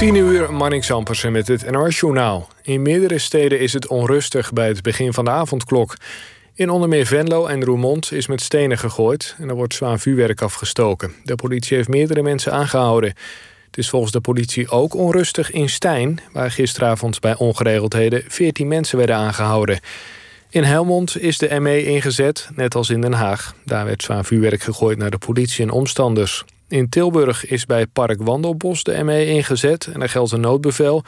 10 uur, Manning Sampersen met het NOS-journaal. In meerdere steden is het onrustig bij het begin van de avondklok. In onder meer Venlo en Roermond is met stenen gegooid... en er wordt zwaar vuurwerk afgestoken. De politie heeft meerdere mensen aangehouden. Het is volgens de politie ook onrustig in Stijn... waar gisteravond bij ongeregeldheden 14 mensen werden aangehouden. In Helmond is de ME ingezet, net als in Den Haag. Daar werd zwaar vuurwerk gegooid naar de politie en omstanders. In Tilburg is bij Park Wandelbos de ME ingezet en er geldt een noodbevel.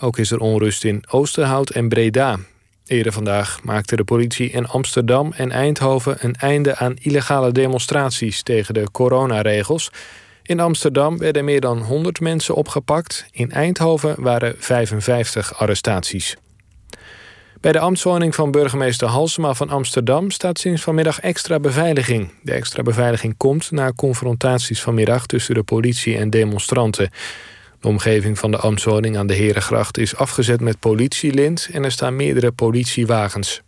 Ook is er onrust in Oosterhout en Breda. Eerder vandaag maakte de politie in Amsterdam en Eindhoven een einde aan illegale demonstraties tegen de coronaregels. In Amsterdam werden meer dan 100 mensen opgepakt. In Eindhoven waren 55 arrestaties. Bij de ambtswoning van burgemeester Halsema van Amsterdam staat sinds vanmiddag extra beveiliging. De extra beveiliging komt na confrontaties vanmiddag tussen de politie en demonstranten. De omgeving van de ambtswoning aan de Herengracht is afgezet met politielint en er staan meerdere politiewagens.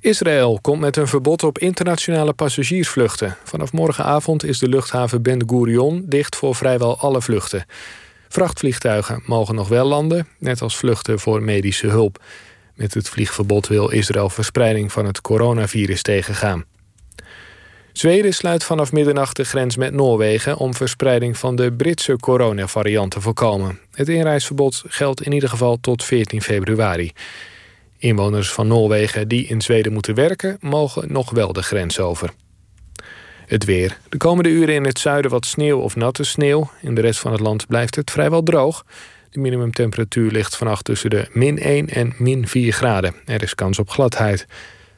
Israël komt met een verbod op internationale passagiersvluchten. Vanaf morgenavond is de luchthaven Ben Gurion dicht voor vrijwel alle vluchten. Vrachtvliegtuigen mogen nog wel landen, net als vluchten voor medische hulp. Met het vliegverbod wil Israël verspreiding van het coronavirus tegengaan. Zweden sluit vanaf middernacht de grens met Noorwegen om verspreiding van de Britse coronavariant te voorkomen. Het inreisverbod geldt in ieder geval tot 14 februari. Inwoners van Noorwegen die in Zweden moeten werken, mogen nog wel de grens over. Het weer. De komende uren in het zuiden wat sneeuw of natte sneeuw. In de rest van het land blijft het vrijwel droog. De minimumtemperatuur ligt vannacht tussen de min 1 en min 4 graden. Er is kans op gladheid.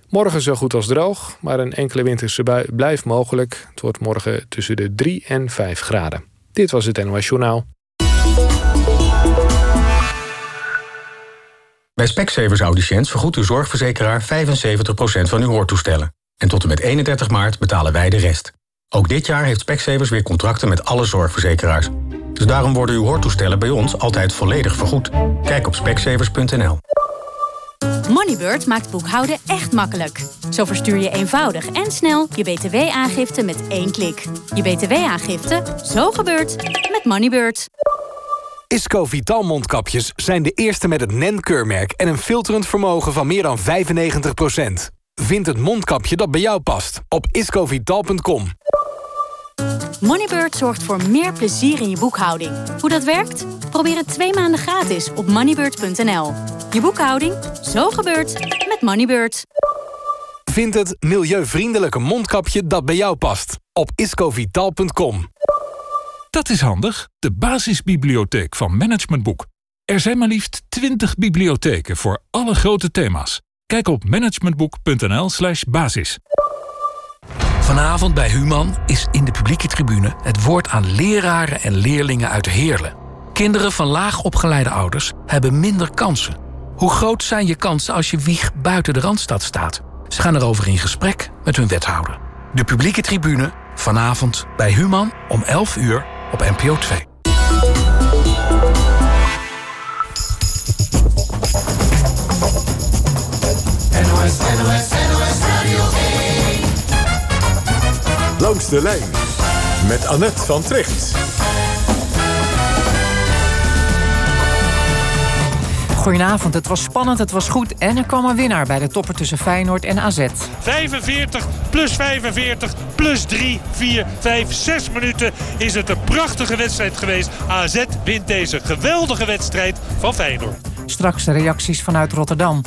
Morgen zo goed als droog, maar een enkele winterse bui blijft mogelijk. Het wordt morgen tussen de 3 en 5 graden. Dit was het NOS Journaal. Bij Specsavers Audiciënt vergoedt uw zorgverzekeraar 75% van uw hoortoestellen. En tot en met 31 maart betalen wij de rest. Ook dit jaar heeft Specsavers weer contracten met alle zorgverzekeraars. Dus daarom worden uw hoortoestellen bij ons altijd volledig vergoed. Kijk op specsavers.nl. Moneybird maakt boekhouden echt makkelijk. Zo verstuur je eenvoudig en snel je btw-aangifte met één klik. Je btw-aangifte, zo gebeurt, met Moneybird. Isco Vital mondkapjes zijn de eerste met het NEN-keurmerk... en een filterend vermogen van meer dan 95 Vind het mondkapje dat bij jou past op iscovital.com. Moneybird zorgt voor meer plezier in je boekhouding. Hoe dat werkt? Probeer het twee maanden gratis op moneybird.nl. Je boekhouding, zo gebeurt met Moneybird. Vind het milieuvriendelijke mondkapje dat bij jou past op iscovital.com. Dat is handig, de basisbibliotheek van Management Boek. Er zijn maar liefst 20 bibliotheken voor alle grote thema's. Kijk op managementboek.nl slash basis. Vanavond bij Human is in de publieke tribune het woord aan leraren en leerlingen uit Heerlen. Kinderen van laag opgeleide ouders hebben minder kansen. Hoe groot zijn je kansen als je wieg buiten de Randstad staat? Ze gaan erover in gesprek met hun wethouder. De publieke tribune vanavond bij Human om 11 uur op NPO 2. Langs de lijn met Annette van Tricht. Goedenavond, het was spannend, het was goed en er kwam een winnaar bij de topper tussen Feyenoord en AZ. 45 plus 45 plus 3, 4, 5, 6 minuten is het een prachtige wedstrijd geweest. AZ wint deze geweldige wedstrijd van Feyenoord. Straks de reacties vanuit Rotterdam.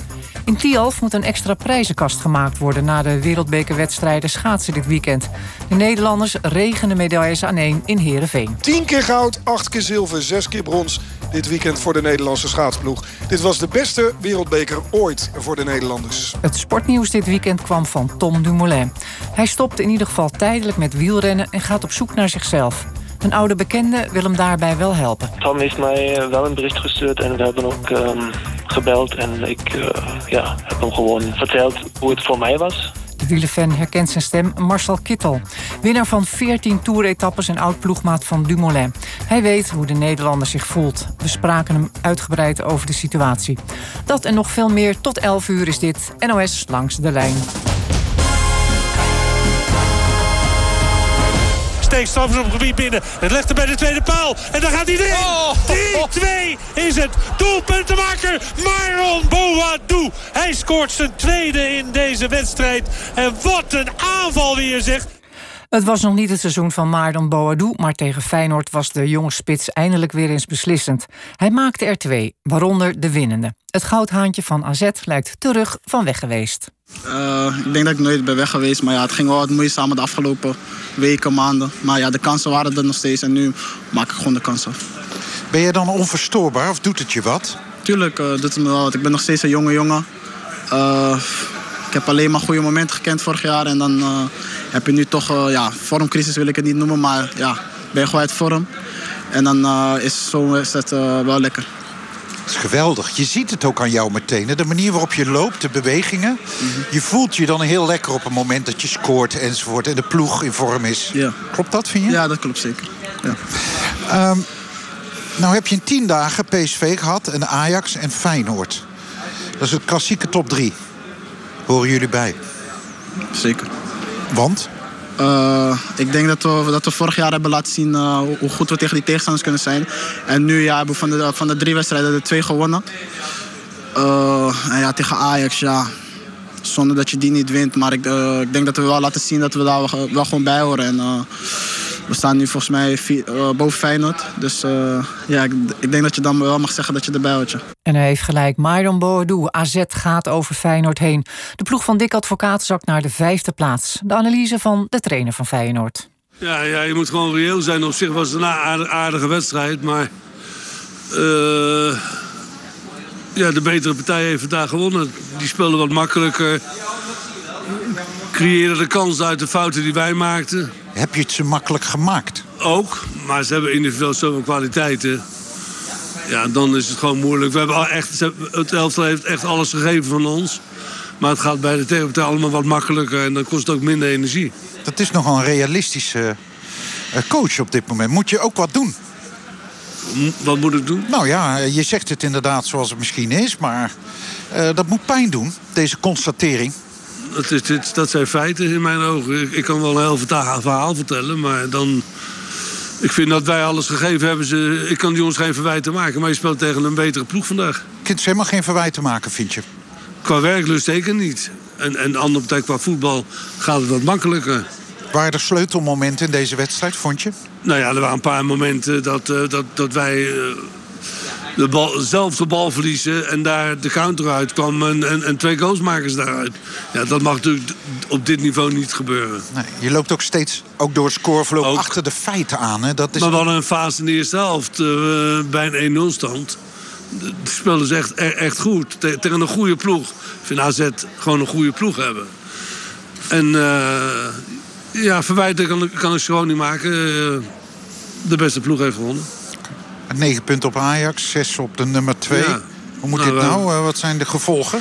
In Tialf moet een extra prijzenkast gemaakt worden... na de wereldbekerwedstrijden schaatsen dit weekend. De Nederlanders regenen medailles aan één in Heerenveen. 10 keer goud, 8 keer zilver, 6 keer brons dit weekend voor de Nederlandse schaatsploeg. Dit was de beste wereldbeker ooit voor de Nederlanders. Het sportnieuws dit weekend kwam van Tom Dumoulin. Hij stopt in ieder geval tijdelijk met wielrennen en gaat op zoek naar zichzelf. Een oude bekende wil hem daarbij wel helpen. Tom heeft mij eh, wel een bericht gestuurd en we hebben ook um, gebeld. En ik uh, ja, heb hem gewoon verteld hoe het voor mij was. De wielenfan herkent zijn stem Marcel Kittel. Winnaar van 14 toeretappes en oud-ploegmaat van Dumoulin. Hij weet hoe de Nederlander zich voelt. We spraken hem uitgebreid over de situatie. Dat en nog veel meer tot 11 uur is dit NOS Langs de Lijn. Steekt gebied binnen. Het legt hem bij de tweede paal. En dan gaat hij erin. Oh. 3-2 is het. Doelpuntenmaker Maron Boadou. Hij scoort zijn tweede in deze wedstrijd. En wat een aanval weer zegt. Het was nog niet het seizoen van Maardon Boadou... maar tegen Feyenoord was de jonge spits eindelijk weer eens beslissend. Hij maakte er twee, waaronder de winnende. Het goudhaantje van AZ lijkt terug van weg geweest. Uh, ik denk dat ik nooit ben weg geweest, maar ja, het ging wel wat moeizaam de afgelopen weken, maanden. Maar ja, de kansen waren er nog steeds en nu maak ik gewoon de kansen af. Ben je dan onverstoorbaar of doet het je wat? Tuurlijk uh, doet het me wel wat. Ik ben nog steeds een jonge jongen. Uh, ik heb alleen maar goede momenten gekend vorig jaar. En dan uh, heb je nu toch, uh, ja, vormcrisis wil ik het niet noemen. Maar ja, ben je gewoon uit vorm. En dan uh, is zo'n wedstrijd wel lekker. Dat is geweldig. Je ziet het ook aan jou meteen. De manier waarop je loopt, de bewegingen. Mm -hmm. Je voelt je dan heel lekker op het moment dat je scoort enzovoort. En de ploeg in vorm is. Ja. Klopt dat, vind je? Ja, dat klopt zeker. Ja. Um, nou heb je in tien dagen PSV gehad en Ajax en Feyenoord. Dat is het klassieke top drie. Horen jullie bij? Zeker. Want? Uh, ik denk dat we, dat we vorig jaar hebben laten zien uh, hoe goed we tegen die tegenstanders kunnen zijn. En nu ja, hebben we van de, van de drie wedstrijden de twee gewonnen. Uh, en ja, tegen Ajax, ja. Zonder dat je die niet wint. Maar ik, ik denk dat we wel laten zien dat we daar wel, wel gewoon bij horen. En, we staan nu volgens mij vier, uh, boven Feyenoord. Dus uh, ja, ik, ik, denk dat je dan wel mag zeggen dat je erbij hoort. Ja. En hij heeft gelijk. Myron Boadu, AZ gaat over Feyenoord heen. De ploeg van Dick Advocaat zakt naar de vijfde plaats. De analyse van de trainer van Feyenoord. Ja, ja je moet gewoon reëel zijn. Op zich was het een aardige, aardige wedstrijd. Maar uh, ja, de betere partij heeft vandaag gewonnen. Die speelden wat makkelijker. Creëerden de kans uit de fouten die wij maakten. Heb je het ze makkelijk gemaakt? Ook, maar ze hebben individueel zoveel kwaliteiten. Ja, dan is het gewoon moeilijk. We hebben echt, het elftal heeft echt alles gegeven van ons. Maar het gaat bij de tegenpartij allemaal wat makkelijker en dan kost het ook minder energie. Dat is nogal een realistische coach op dit moment. Moet je ook wat doen? Wat moet ik doen? Nou ja, je zegt het inderdaad zoals het misschien is, maar uh, dat moet pijn doen, deze constatering. Dat, is, dat zijn feiten in mijn ogen. Ik, ik kan wel een heel verhaal vertellen, maar dan... Ik vind dat wij alles gegeven hebben. Ze, ik kan die jongens geen verwijten maken, maar je speelt tegen een betere ploeg vandaag. Kunt ze helemaal geen verwijten maken, vind je? Qua werklust zeker niet. En, en de andere partij qua voetbal gaat het wat makkelijker. Waren er sleutelmomenten in deze wedstrijd, vond je? Nou ja, er waren een paar momenten dat, uh, dat, dat wij... De bal, zelf de bal verliezen en daar de counter uit kwam en, en, en twee goals maken ze daaruit. Ja, dat mag natuurlijk op dit niveau niet gebeuren. Nee, je loopt ook steeds, ook door scoreverloop, ook, achter de feiten aan. Hè? Dat is maar we hadden een fase in de eerste helft uh, bij een 1-0 stand. De spelen ze echt, echt goed. Tegen een goede ploeg. Ik vind AZ gewoon een goede ploeg hebben. En uh, ja, verwijten kan, kan ik gewoon niet maken. Uh, de beste ploeg heeft gewonnen. 9 punten op Ajax, 6 op de nummer 2. Ja. Hoe moet nou, dit nou? Uh, wat zijn de gevolgen?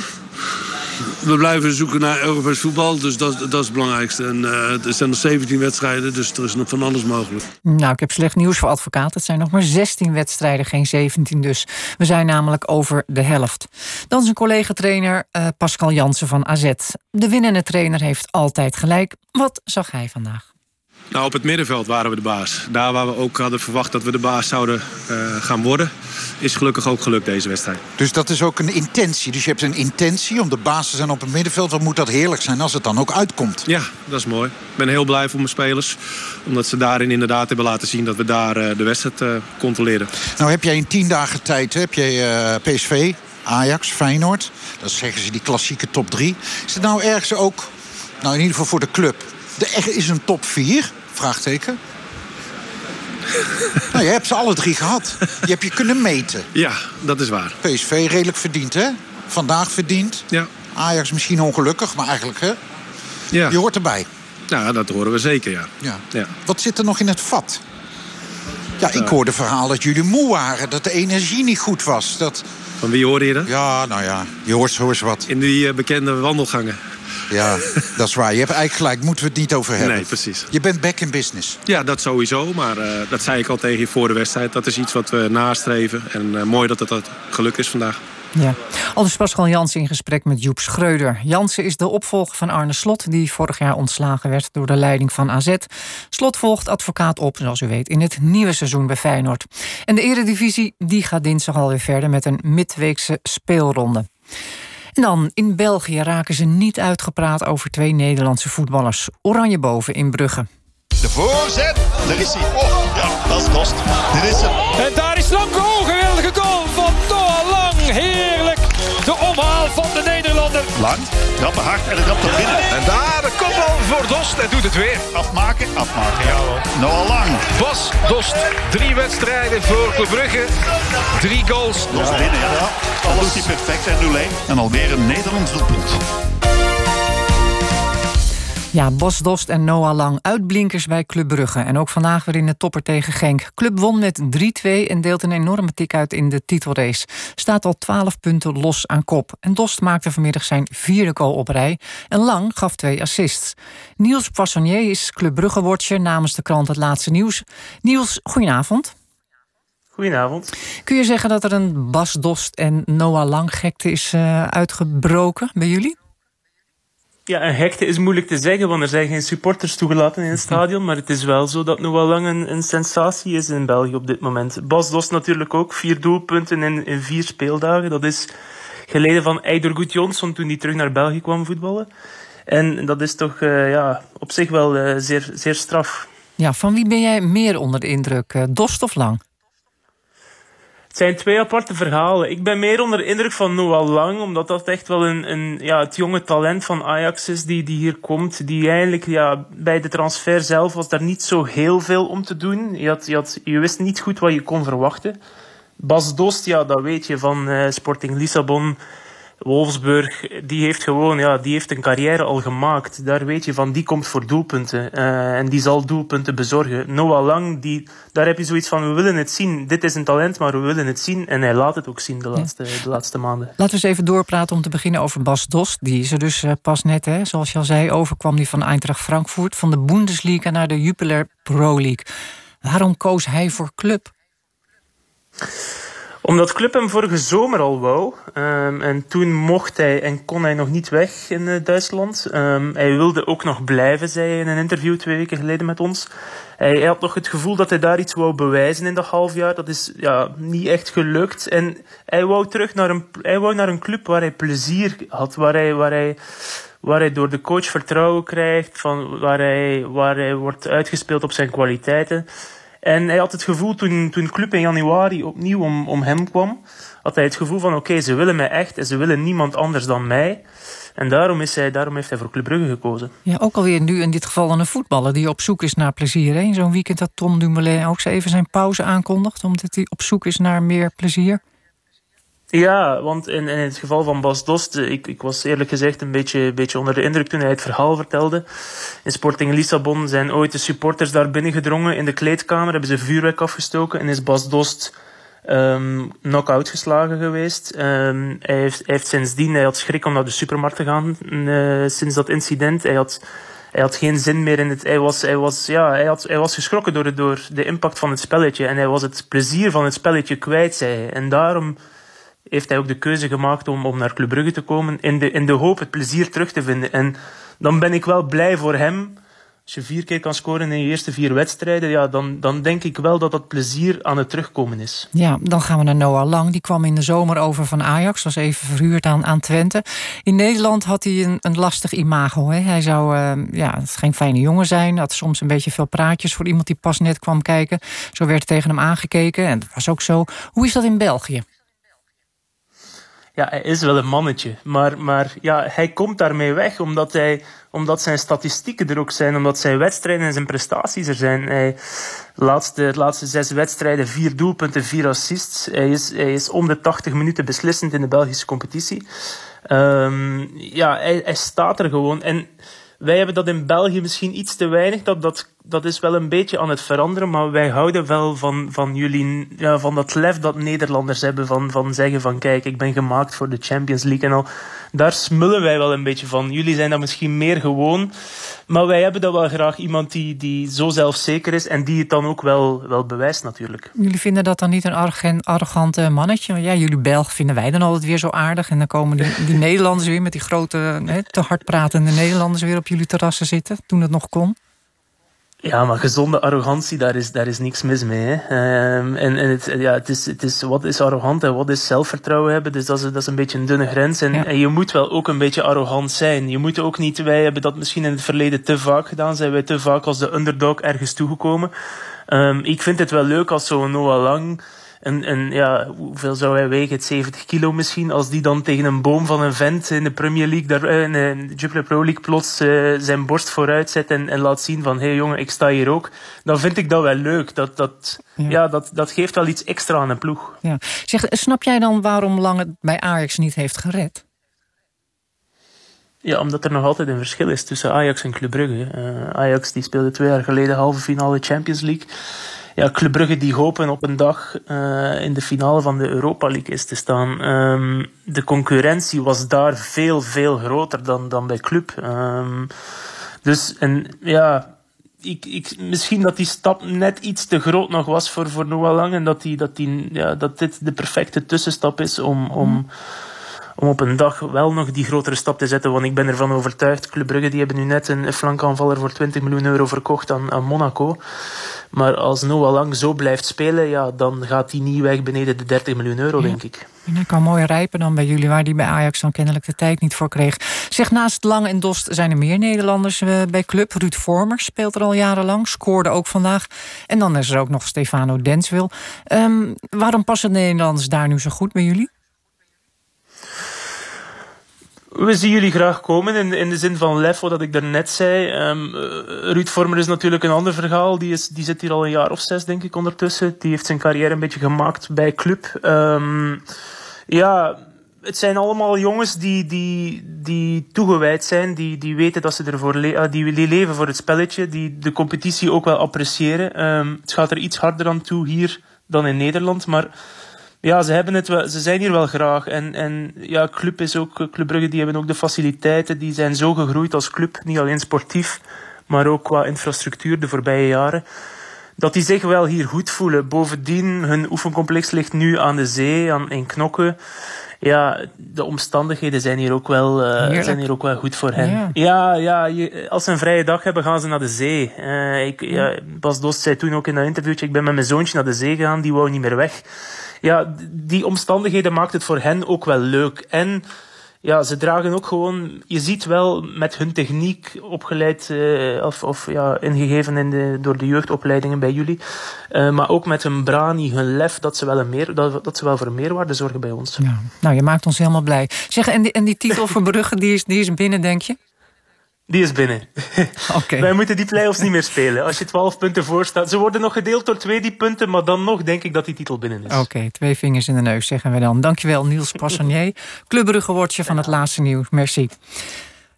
We blijven zoeken naar Europees voetbal, dus dat, dat is het belangrijkste. En uh, er zijn nog 17 wedstrijden, dus er is nog van alles mogelijk. Nou, ik heb slecht nieuws voor advocaten. Het zijn nog maar 16 wedstrijden, geen 17 dus. We zijn namelijk over de helft. Dan zijn collega-trainer uh, Pascal Jansen van AZ. De winnende trainer heeft altijd gelijk. Wat zag hij vandaag? Nou, op het middenveld waren we de baas. Daar waar we ook hadden verwacht dat we de baas zouden uh, gaan worden... is gelukkig ook gelukt deze wedstrijd. Dus dat is ook een intentie. Dus je hebt een intentie om de baas te zijn op het middenveld. Wat moet dat heerlijk zijn als het dan ook uitkomt? Ja, dat is mooi. Ik ben heel blij voor mijn spelers. Omdat ze daarin inderdaad hebben laten zien dat we daar uh, de wedstrijd uh, controleren. Nou heb jij in tien dagen tijd heb jij, PSV, Ajax, Feyenoord. Dat zeggen ze die klassieke top drie. Is het nou ergens ook, nou in ieder geval voor de club... Er is een top 4, vraagteken. nou, je hebt ze alle drie gehad. Je hebt je kunnen meten. Ja, dat is waar. PSV redelijk verdiend, hè? Vandaag verdiend. Ja. Ajax misschien ongelukkig, maar eigenlijk, hè? Ja. Je hoort erbij. Ja, dat horen we zeker, ja. ja. ja. Wat zit er nog in het vat? Ja, ik hoorde verhaal dat jullie moe waren. Dat de energie niet goed was. Dat... Van wie hoorde je dat? Ja, nou ja, je hoort zo eens wat. In die uh, bekende wandelgangen. Ja, dat is waar. Je hebt eigenlijk gelijk. Moeten we het niet over hebben. Nee, precies. Je bent back in business. Ja, dat sowieso. Maar uh, dat zei ik al tegen je voor de wedstrijd. Dat is iets wat we nastreven. En uh, mooi dat het, dat gelukt is vandaag. Ja. Aldus Pascal Jansen in gesprek met Joep Schreuder. Jansen is de opvolger van Arne Slot... die vorig jaar ontslagen werd door de leiding van AZ. Slot volgt advocaat op, zoals u weet, in het nieuwe seizoen bij Feyenoord. En de eredivisie die gaat dinsdag alweer verder... met een midweekse speelronde. En dan, in België raken ze niet uitgepraat over twee Nederlandse voetballers. Oranje boven in Brugge. De voorzet, daar is hij. Oh, ja, dat is Dost. Dit is hem. En daar is Lang. Oh, geweldige goal van Noah Lang. Heerlijk. De omhaal van de Nederlander. Lang, trappen hard en de trapt er binnen. En daar de kopbal voor Dost. En doet het weer. Afmaken, afmaken. Ja, Noah Lang. Bas Dost. Drie wedstrijden voor Club Brugge. Drie goals. Dost binnen, ja. Alles doet hij perfect en 0-1. En alweer een Nederlands doelpunt. Ja, Bas Dost en Noah Lang uitblinkers bij Club Brugge. En ook vandaag weer in de topper tegen Genk. Club won met 3-2 en deelt een enorme tik uit in de titelrace. Staat al 12 punten los aan kop. En Dost maakte vanmiddag zijn vierde goal op rij. En Lang gaf twee assists. Niels Poissonnier is Club Brugge-watcher namens de krant Het Laatste Nieuws. Niels, goedenavond. Goedenavond. Kun je zeggen dat er een Bas Dost en Noah Lang gekte is uh, uitgebroken bij jullie? Ja, een hekte is moeilijk te zeggen, want er zijn geen supporters toegelaten in het stadion. Maar het is wel zo dat Noah Lang een, een sensatie is in België op dit moment. Bas Dos natuurlijk ook, vier doelpunten in, in vier speeldagen. Dat is geleden van Eidur Gudjonsson toen hij terug naar België kwam voetballen. En dat is toch uh, ja, op zich wel uh, zeer, zeer straf. Ja, van wie ben jij meer onder de indruk, uh, Dost of Lang? Zijn twee aparte verhalen. Ik ben meer onder de indruk van Noah Lang, omdat dat echt wel een, een, ja, het jonge talent van Ajax is die, die hier komt. Die eigenlijk ja, bij de transfer zelf was daar niet zo heel veel om te doen. Je, had, je, had, je wist niet goed wat je kon verwachten. Bas Dost, ja, dat weet je van uh, Sporting Lissabon. Wolfsburg, die heeft gewoon ja, die heeft een carrière al gemaakt. Daar weet je van, die komt voor doelpunten. Uh, en die zal doelpunten bezorgen. Noah Lang, die, daar heb je zoiets van, we willen het zien. Dit is een talent, maar we willen het zien. En hij laat het ook zien de laatste, de laatste maanden. Laten we eens even doorpraten om te beginnen over Bas Dost. Die is er dus uh, pas net, hè, zoals je al zei, overkwam die van Eintracht Frankfurt. Van de Bundesliga naar de Jupiler Pro League. Waarom koos hij voor club? Omdat Club hem vorige zomer al wou. Um, en toen mocht hij en kon hij nog niet weg in uh, Duitsland. Um, hij wilde ook nog blijven, zei hij in een interview twee weken geleden met ons. Hij, hij, had nog het gevoel dat hij daar iets wou bewijzen in dat half jaar. Dat is ja, niet echt gelukt. En hij wou terug naar een, hij wou naar een club waar hij plezier had. Waar hij, waar hij, waar hij door de coach vertrouwen krijgt. Van waar, hij, waar hij wordt uitgespeeld op zijn kwaliteiten. En hij had het gevoel toen, toen Club in januari opnieuw om, om hem kwam, had hij het gevoel van oké, ze willen mij echt en ze willen niemand anders dan mij. En daarom, is hij, daarom heeft hij voor Club Brugge gekozen. Ja, ook alweer nu in dit geval een voetballer die op zoek is naar plezier. Zo'n weekend dat Tom Dumoulin ook even zijn pauze aankondigt, omdat hij op zoek is naar meer plezier. Ja, want in, in het geval van Bas Dost, ik, ik was eerlijk gezegd een beetje, beetje onder de indruk toen hij het verhaal vertelde. In Sporting Lissabon zijn ooit de supporters daar binnengedrongen in de kleedkamer, hebben ze vuurwerk afgestoken en is Bas Dost um, knock-out geslagen geweest. Um, hij, heeft, hij heeft sindsdien, hij had schrik om naar de supermarkt te gaan uh, sinds dat incident. Hij had, hij had geen zin meer in het. Hij was, hij was, ja, hij had, hij was geschrokken door door de impact van het spelletje en hij was het plezier van het spelletje kwijt, zei hij. En daarom heeft hij ook de keuze gemaakt om, om naar Club Brugge te komen in de, in de hoop het plezier terug te vinden. En dan ben ik wel blij voor hem. Als je vier keer kan scoren in je eerste vier wedstrijden, ja, dan, dan denk ik wel dat dat plezier aan het terugkomen is. Ja, dan gaan we naar Noah Lang. Die kwam in de zomer over van Ajax, was even verhuurd aan, aan Twente. In Nederland had hij een, een lastig imago. Hè? Hij zou uh, ja, geen fijne jongen zijn, had soms een beetje veel praatjes voor iemand die pas net kwam kijken. Zo werd tegen hem aangekeken en dat was ook zo. Hoe is dat in België? Ja, hij is wel een mannetje. Maar, maar ja, hij komt daarmee weg omdat, hij, omdat zijn statistieken er ook zijn. Omdat zijn wedstrijden en zijn prestaties er zijn. Hij, laatste, de laatste zes wedstrijden, vier doelpunten, vier assists. Hij is, hij is om de 80 minuten beslissend in de Belgische competitie. Um, ja, hij, hij staat er gewoon. En wij hebben dat in België misschien iets te weinig. Dat, dat dat is wel een beetje aan het veranderen, maar wij houden wel van, van jullie, ja, van dat lef dat Nederlanders hebben, van, van zeggen van kijk, ik ben gemaakt voor de Champions League en al. Daar smullen wij wel een beetje van. Jullie zijn dat misschien meer gewoon, maar wij hebben dat wel graag iemand die, die zo zelfzeker is en die het dan ook wel, wel bewijst natuurlijk. Jullie vinden dat dan niet een arrogant, arrogant mannetje? Want ja, jullie Belgen vinden wij dan altijd weer zo aardig en dan komen die, die Nederlanders weer met die grote, te hard pratende Nederlanders weer op jullie terrassen zitten, toen het nog kon. Ja, maar gezonde arrogantie, daar is, daar is niks mis mee. Hè. Um, en en het, ja, het, is, het is, wat is arrogant en wat is zelfvertrouwen hebben? Dus dat is, dat is een beetje een dunne grens. En, en je moet wel ook een beetje arrogant zijn. Je moet ook niet, wij hebben dat misschien in het verleden te vaak gedaan. Zijn wij te vaak als de underdog ergens toegekomen. Um, ik vind het wel leuk als zo'n Noah Lang en, en ja, hoeveel zou hij wegen? 70 kilo misschien. Als die dan tegen een boom van een vent in de Premier League, daar, eh, in de Jupiler Pro League, plots uh, zijn borst vooruit zet en, en laat zien van, hé hey jongen, ik sta hier ook. Dan vind ik dat wel leuk. Dat, dat, ja. ja. dat, dat geeft wel iets extra aan een ploeg. Ja. Zeg, snap jij dan waarom Lang het bij Ajax niet heeft gered? Ja, omdat er nog altijd een verschil is tussen Ajax en Club Brugge. Uh, Ajax die speelde twee jaar geleden halve finale Champions League ja, Club Brugge die hopen op een dag uh, in de finale van de Europa League is te staan. Um, de concurrentie was daar veel, veel groter dan, dan bij Club. Um, dus en ja, ik, ik, misschien dat die stap net iets te groot nog was voor, voor Noah Lang. En dat, die, dat, die, ja, dat dit de perfecte tussenstap is om, om, om op een dag wel nog die grotere stap te zetten. Want ik ben ervan overtuigd, Club Brugge die hebben nu net een flankaanvaller voor 20 miljoen euro verkocht aan Monaco. Maar als Noah Lang zo blijft spelen, ja, dan gaat hij niet weg beneden de 30 miljoen euro, denk ik. hij kan mooi rijpen dan bij jullie, waar hij bij Ajax dan kennelijk de tijd niet voor kreeg. Zeg, naast Lang en Dost zijn er meer Nederlanders eh, bij club. Ruud Vormer speelt er al jarenlang, scoorde ook vandaag. En dan is er ook nog Stefano Denswil. Um, waarom passen de Nederlanders daar nu zo goed bij jullie? We zien jullie graag komen in, in de zin van lef, wat ik daarnet zei. Um, Ruud Vormer is natuurlijk een ander verhaal. Die, is, die zit hier al een jaar of zes, denk ik, ondertussen. Die heeft zijn carrière een beetje gemaakt bij club. Um, ja, het zijn allemaal jongens die, die, die toegewijd zijn. Die, die weten dat ze ervoor le die, die leven voor het spelletje. Die de competitie ook wel appreciëren. Um, het gaat er iets harder aan toe hier dan in Nederland. Maar ja, ze, hebben het wel, ze zijn hier wel graag. En, en ja, Club is ook, Club Brugge, die hebben ook de faciliteiten. Die zijn zo gegroeid als club. Niet alleen sportief, maar ook qua infrastructuur de voorbije jaren. Dat die zich wel hier goed voelen. Bovendien, hun oefencomplex ligt nu aan de zee, aan, in Knokken. Ja, de omstandigheden zijn hier ook wel, uh, zijn hier ook wel goed voor hen. Ja, ja, ja je, als ze een vrije dag hebben, gaan ze naar de zee. Uh, ik, ja, Bas Dost zei toen ook in dat interviewtje, ik ben met mijn zoontje naar de zee gegaan, die wou niet meer weg ja, die omstandigheden maakt het voor hen ook wel leuk. En ja, ze dragen ook gewoon, je ziet wel met hun techniek opgeleid uh, of, of ja, ingegeven in de, door de jeugdopleidingen bij jullie, uh, maar ook met hun brani, hun lef, dat ze wel, een meer, dat, dat ze wel voor meerwaarde zorgen bij ons. Ja. Nou, je maakt ons helemaal blij. Zeg, en die, en die titel voor Brugge, die is, die is binnen, denk je? Die is binnen. Okay. Wij moeten die play-offs niet meer spelen. Als je 12 punten voor staat. Ze worden nog gedeeld door twee die punten, maar dan nog denk ik dat die titel binnen is. Oké, twee vingers in de neus zeggen we dan. Dankjewel Niels Passanier. Clubbrugge van het laatste nieuws. Merci.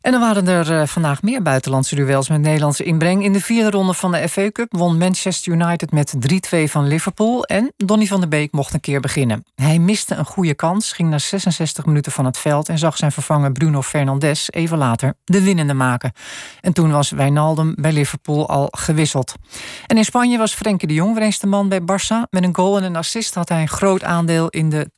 En dan waren er uh, vandaag meer buitenlandse duels met Nederlandse inbreng. In de vierde ronde van de FA Cup won Manchester United met 3-2 van Liverpool. En Donny van der Beek mocht een keer beginnen. Hij miste een goede kans, ging na 66 minuten van het veld... en zag zijn vervanger Bruno Fernandes even later de winnende maken. En toen was Wijnaldum bij Liverpool al gewisseld. En in Spanje was Frenkie de Jong weer de man bij Barça. Met een goal en een assist had hij een groot aandeel in de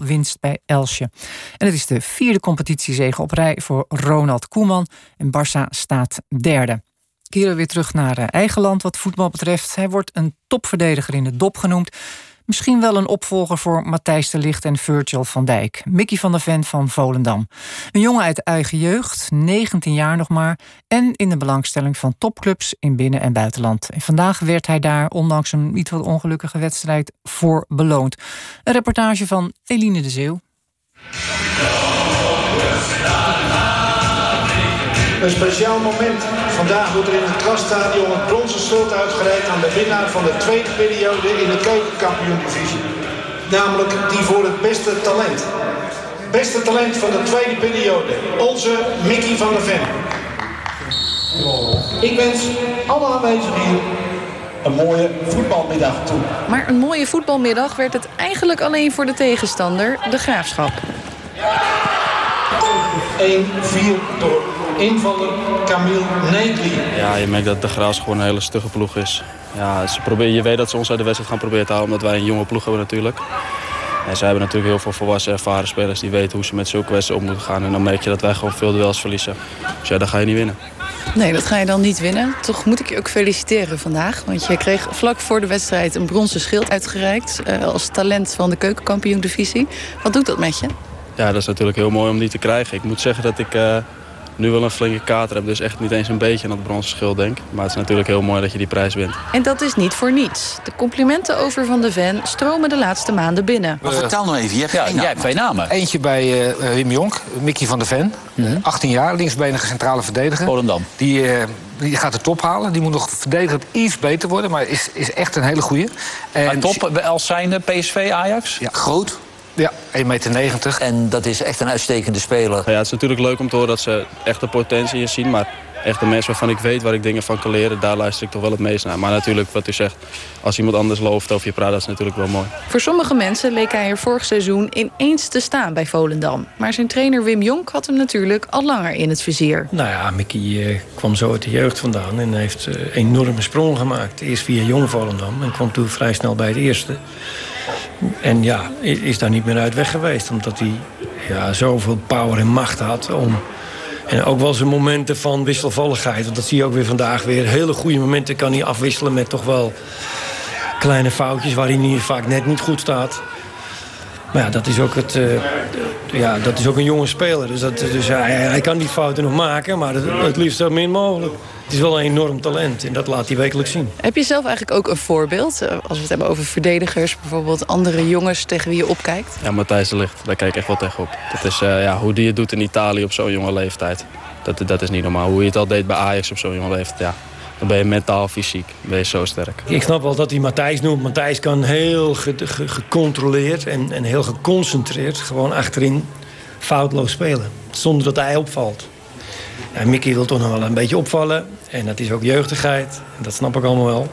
2-0 winst bij Elsje. En het is de vierde competitiezege op rij voor Ronald Koeman. En Barça staat derde. Keren we weer terug naar eh, eigen land wat voetbal betreft. Hij wordt een topverdediger in de dop genoemd. Misschien wel een opvolger voor Matthijs de Ligt en Virgil van Dijk. Mickey van der Ven van Volendam. Een jongen uit eigen jeugd, 19 jaar nog maar... en in de belangstelling van topclubs in binnen- en buitenland. En vandaag werd hij daar, ondanks een niet wat ongelukkige wedstrijd... voor beloond. Een reportage van Eline de Zeeuw. Een speciaal moment. Vandaag wordt er in het Traststadion het bronzen slot uitgereikt aan de winnaar van de tweede periode in de keukenkampioen-divisie. Namelijk die voor het beste talent. Beste talent van de tweede periode. Onze Mickey van der Ven. Ik wens alle aanwezigen hier een mooie voetbalmiddag toe. Maar een mooie voetbalmiddag werd het eigenlijk alleen voor de tegenstander, de Graafschap. 1-4 door invaller Camille Negli. Ja, je merkt dat de Graas gewoon een hele stugge ploeg is. Ja, ze proberen, je weet dat ze ons uit de wedstrijd gaan proberen te halen... omdat wij een jonge ploeg hebben natuurlijk. En zij hebben natuurlijk heel veel volwassen, ervaren spelers... die weten hoe ze met zulke wedstrijden om moeten gaan. En dan merk je dat wij gewoon veel duels verliezen. Dus ja, dan ga je niet winnen. Nee, dat ga je dan niet winnen. Toch moet ik je ook feliciteren vandaag. Want je kreeg vlak voor de wedstrijd een bronzen schild uitgereikt... Uh, als talent van de keukenkampioen-divisie. Wat doet dat met je? Ja, dat is natuurlijk heel mooi om die te krijgen. Ik moet zeggen dat ik... Uh, nu wel een flinke kater heb. Dus echt niet eens een beetje aan dat bronzen schild denk. Maar het is natuurlijk heel mooi dat je die prijs wint. En dat is niet voor niets. De complimenten over Van de Ven stromen de laatste maanden binnen. Maar vertel nou even, je hebt, ja, jij hebt twee namen. Eentje bij uh, Wim Jonk, Mickey van de Ven. Mm -hmm. 18 jaar, linksbenige centrale verdediger. Volendam. Die, uh, die gaat de top halen. Die moet nog verdedigend iets beter worden. Maar is, is echt een hele goeie. En top als zijnde PSV Ajax? Ja, groot. Ja, 1,90 meter. En dat is echt een uitstekende speler. Ja, het is natuurlijk leuk om te horen dat ze echt de potentie in zien. Maar echt de mensen waarvan ik weet waar ik dingen van kan leren... daar luister ik toch wel het meest naar. Maar natuurlijk, wat u zegt, als iemand anders looft of je praat... dat is natuurlijk wel mooi. Voor sommige mensen leek hij er vorig seizoen ineens te staan bij Volendam. Maar zijn trainer Wim Jonk had hem natuurlijk al langer in het vizier. Nou ja, Mickey uh, kwam zo uit de jeugd vandaan... en heeft uh, enorme sprongen gemaakt. Eerst via Jong Volendam en kwam toen vrij snel bij het eerste... En ja, is daar niet meer uit weg geweest. Omdat hij ja, zoveel power en macht had om... En ook wel zijn momenten van wisselvalligheid. Want dat zie je ook weer vandaag weer. Hele goede momenten kan hij afwisselen met toch wel kleine foutjes... waarin hij vaak net niet goed staat. Maar ja, dat is ook, het, uh, ja, dat is ook een jonge speler. Dus, dat, dus hij, hij kan die fouten nog maken, maar het, het liefst zo min mogelijk. Het is wel een enorm talent en dat laat hij wekelijks zien. Heb je zelf eigenlijk ook een voorbeeld? Als we het hebben over verdedigers, bijvoorbeeld andere jongens tegen wie je opkijkt? Ja, Matthijs de Ligt, daar kijk ik echt wel tegenop. Dat is uh, ja, hoe die het doet in Italië op zo'n jonge leeftijd. Dat, dat is niet normaal. Hoe je het al deed bij Ajax op zo'n jonge leeftijd, ja. Dan ben je mentaal, fysiek, ben je zo sterk. Ik snap wel dat hij Matthijs noemt. Matthijs kan heel ge ge gecontroleerd en, en heel geconcentreerd... gewoon achterin foutloos spelen. Zonder dat hij opvalt. Ja, Mickey wil toch nog wel een beetje opvallen. En dat is ook jeugdigheid. En dat snap ik allemaal wel.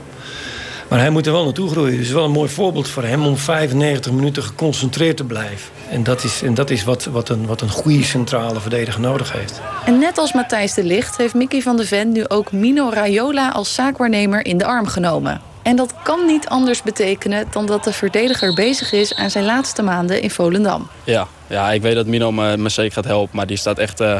Maar hij moet er wel naartoe groeien. Dus wel een mooi voorbeeld voor hem om 95 minuten geconcentreerd te blijven. En dat is, en dat is wat, wat, een, wat een goede centrale verdediger nodig heeft. En net als Matthijs de Ligt heeft Mickey van de Ven nu ook Mino Raiola als zaakwaarnemer in de arm genomen. En dat kan niet anders betekenen dan dat de verdediger bezig is aan zijn laatste maanden in Volendam. Ja, ja ik weet dat Mino me, me zeker gaat helpen, maar die staat echt... Uh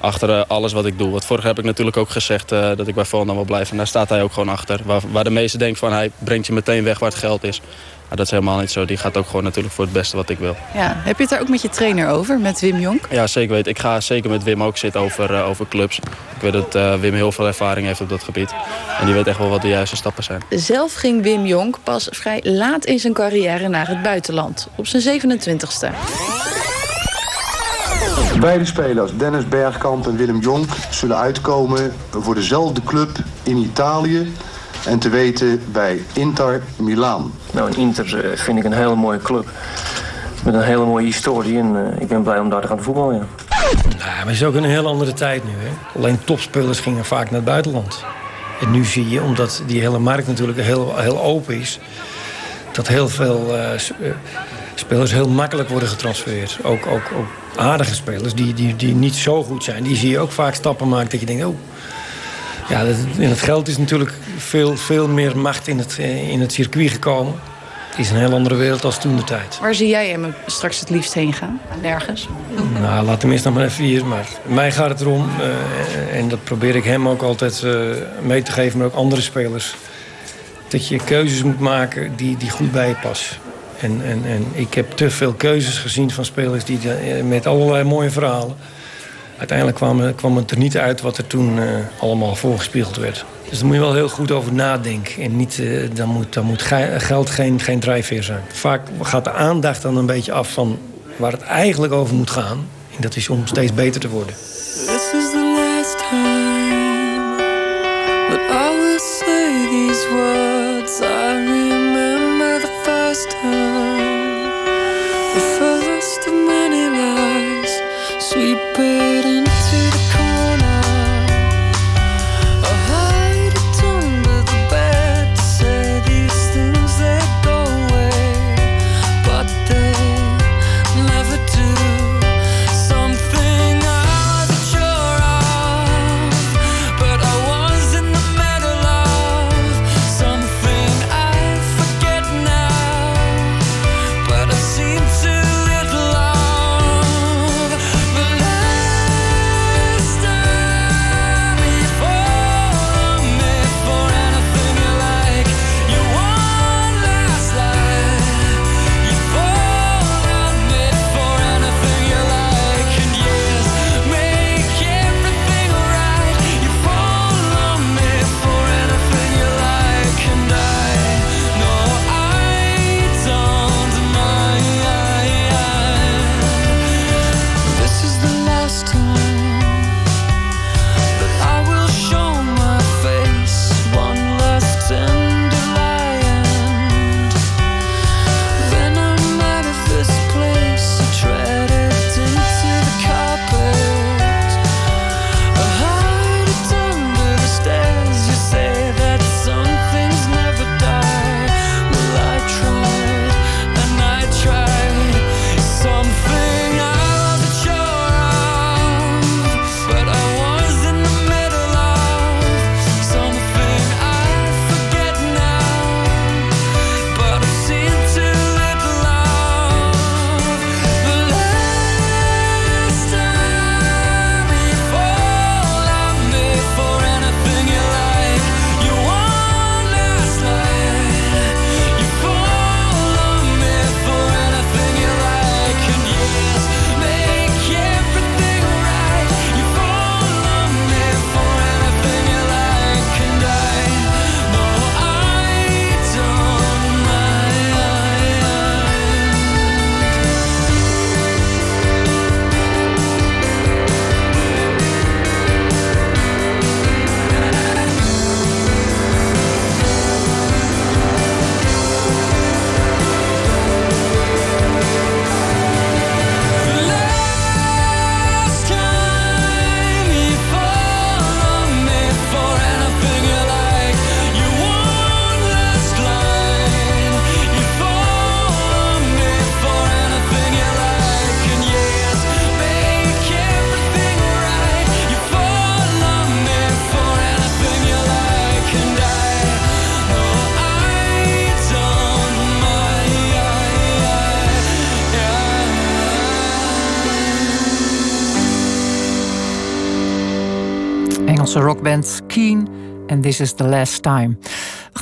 achter uh, alles wat ik doe. Want vorig heb ik natuurlijk ook gezegd uh, dat ik bij Volendam wil blijven. En daar staat hij ook gewoon achter. Waar, waar de meesten denken van hij brengt je meteen weg waar het geld is. Maar dat is helemaal niet zo. Die gaat ook gewoon natuurlijk voor het beste wat ik wil. Ja. Heb je het daar ook met je trainer over, met Wim Jonk? Ja, zeker weet. Ik ga zeker met Wim ook zitten over, uh, over clubs. Ik weet dat uh, Wim heel veel ervaring heeft op dat gebied. En die weet echt wel wat de juiste stappen zijn. Zelf ging Wim Jonk pas vrij laat in zijn carrière naar het buitenland. Op zijn 27ste. Beide spelers, Dennis Bergkamp en Willem Jonk, zullen uitkomen voor dezelfde club in Italië. En te weten bij Inter Milaan. Nou, Inter vind ik een hele mooie club. Met een hele mooie historie. En uh, ik ben blij om daar te gaan voetballen. Ja. Nou, maar het is ook een heel andere tijd nu. Hè? Alleen topspelers gingen vaak naar het buitenland. En nu zie je, omdat die hele markt natuurlijk heel, heel open is... dat heel veel uh, spelers heel makkelijk worden getransfereerd. Ook, ook, ook aardige spelers die, die, die niet zo goed zijn. Die zie je ook vaak stappen maken dat je denkt... oh, ja, in het geld is natuurlijk veel, veel meer macht in het, in het circuit gekomen. Het is een heel andere wereld als toen de tijd. Waar zie jij hem straks het liefst heen gaan? Nergens? Nou, laat hem eerst nog maar even hier. Maar mij gaat het erom, uh, en dat probeer ik hem ook altijd uh, mee te geven... maar ook andere spelers... dat je keuzes moet maken die, die goed bij je passen. En, en, en ik heb te veel keuzes gezien van spelers die met allerlei mooie verhalen. Uiteindelijk kwam, kwam het er niet uit wat er toen uh, allemaal voorgespiegeld werd. Dus daar moet je wel heel goed over nadenken. En niet, dan moet, dan moet geld geen, geen drijfveer zijn. Vaak gaat de aandacht dan een beetje af van waar het eigenlijk over moet gaan. En dat is om steeds beter te worden. Engelse rockband Keen en This is the Last Time.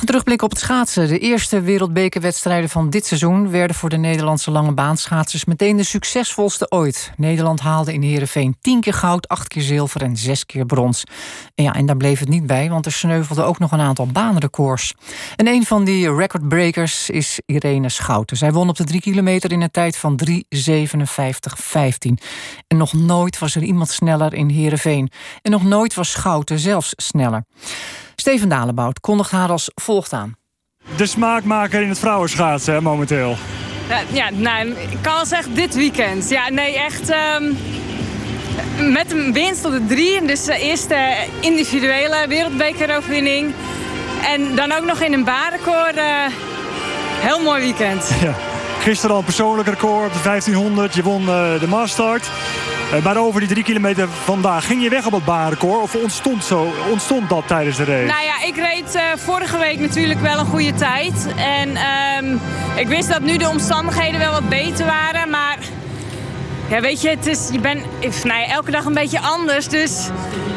Terugblikken op het schaatsen. De eerste wereldbekerwedstrijden van dit seizoen... werden voor de Nederlandse lange baanschaatsers meteen de succesvolste ooit. Nederland haalde in Heerenveen 10 keer goud, 8 keer zilver en 6 keer brons. En, ja, en daar bleef het niet bij, want er sneuvelden ook nog een aantal baanrecords. En een van die recordbreakers is Irene Schouten. Zij won op de 3 kilometer in een tijd van 3.57.15. En nog nooit was er iemand sneller in Heerenveen. En nog nooit was Schouten zelfs sneller. Steven Dalebout kondigt haar als volgt aan. De smaakmaker in het vrouwenschaatsen hè, momenteel. Ja, ja nou, ik kan wel zeggen dit weekend. Ja, nee, echt um, met een winst op de drie. Dus de eerste individuele wereldbekeroverwinning. En dan ook nog in een baanrecord. Uh, heel mooi weekend. Ja. Gisteren al persoonlijk record op de 1500. Je won uh, de Mastart. Uh, maar over die drie kilometer vandaag, ging je weg op het baanrecord? Of ontstond, zo, ontstond dat tijdens de race? Nou ja, ik reed uh, vorige week natuurlijk wel een goede tijd. En um, ik wist dat nu de omstandigheden wel wat beter waren. Maar ja, weet je, het is, je bent nou elke dag een beetje anders. Dus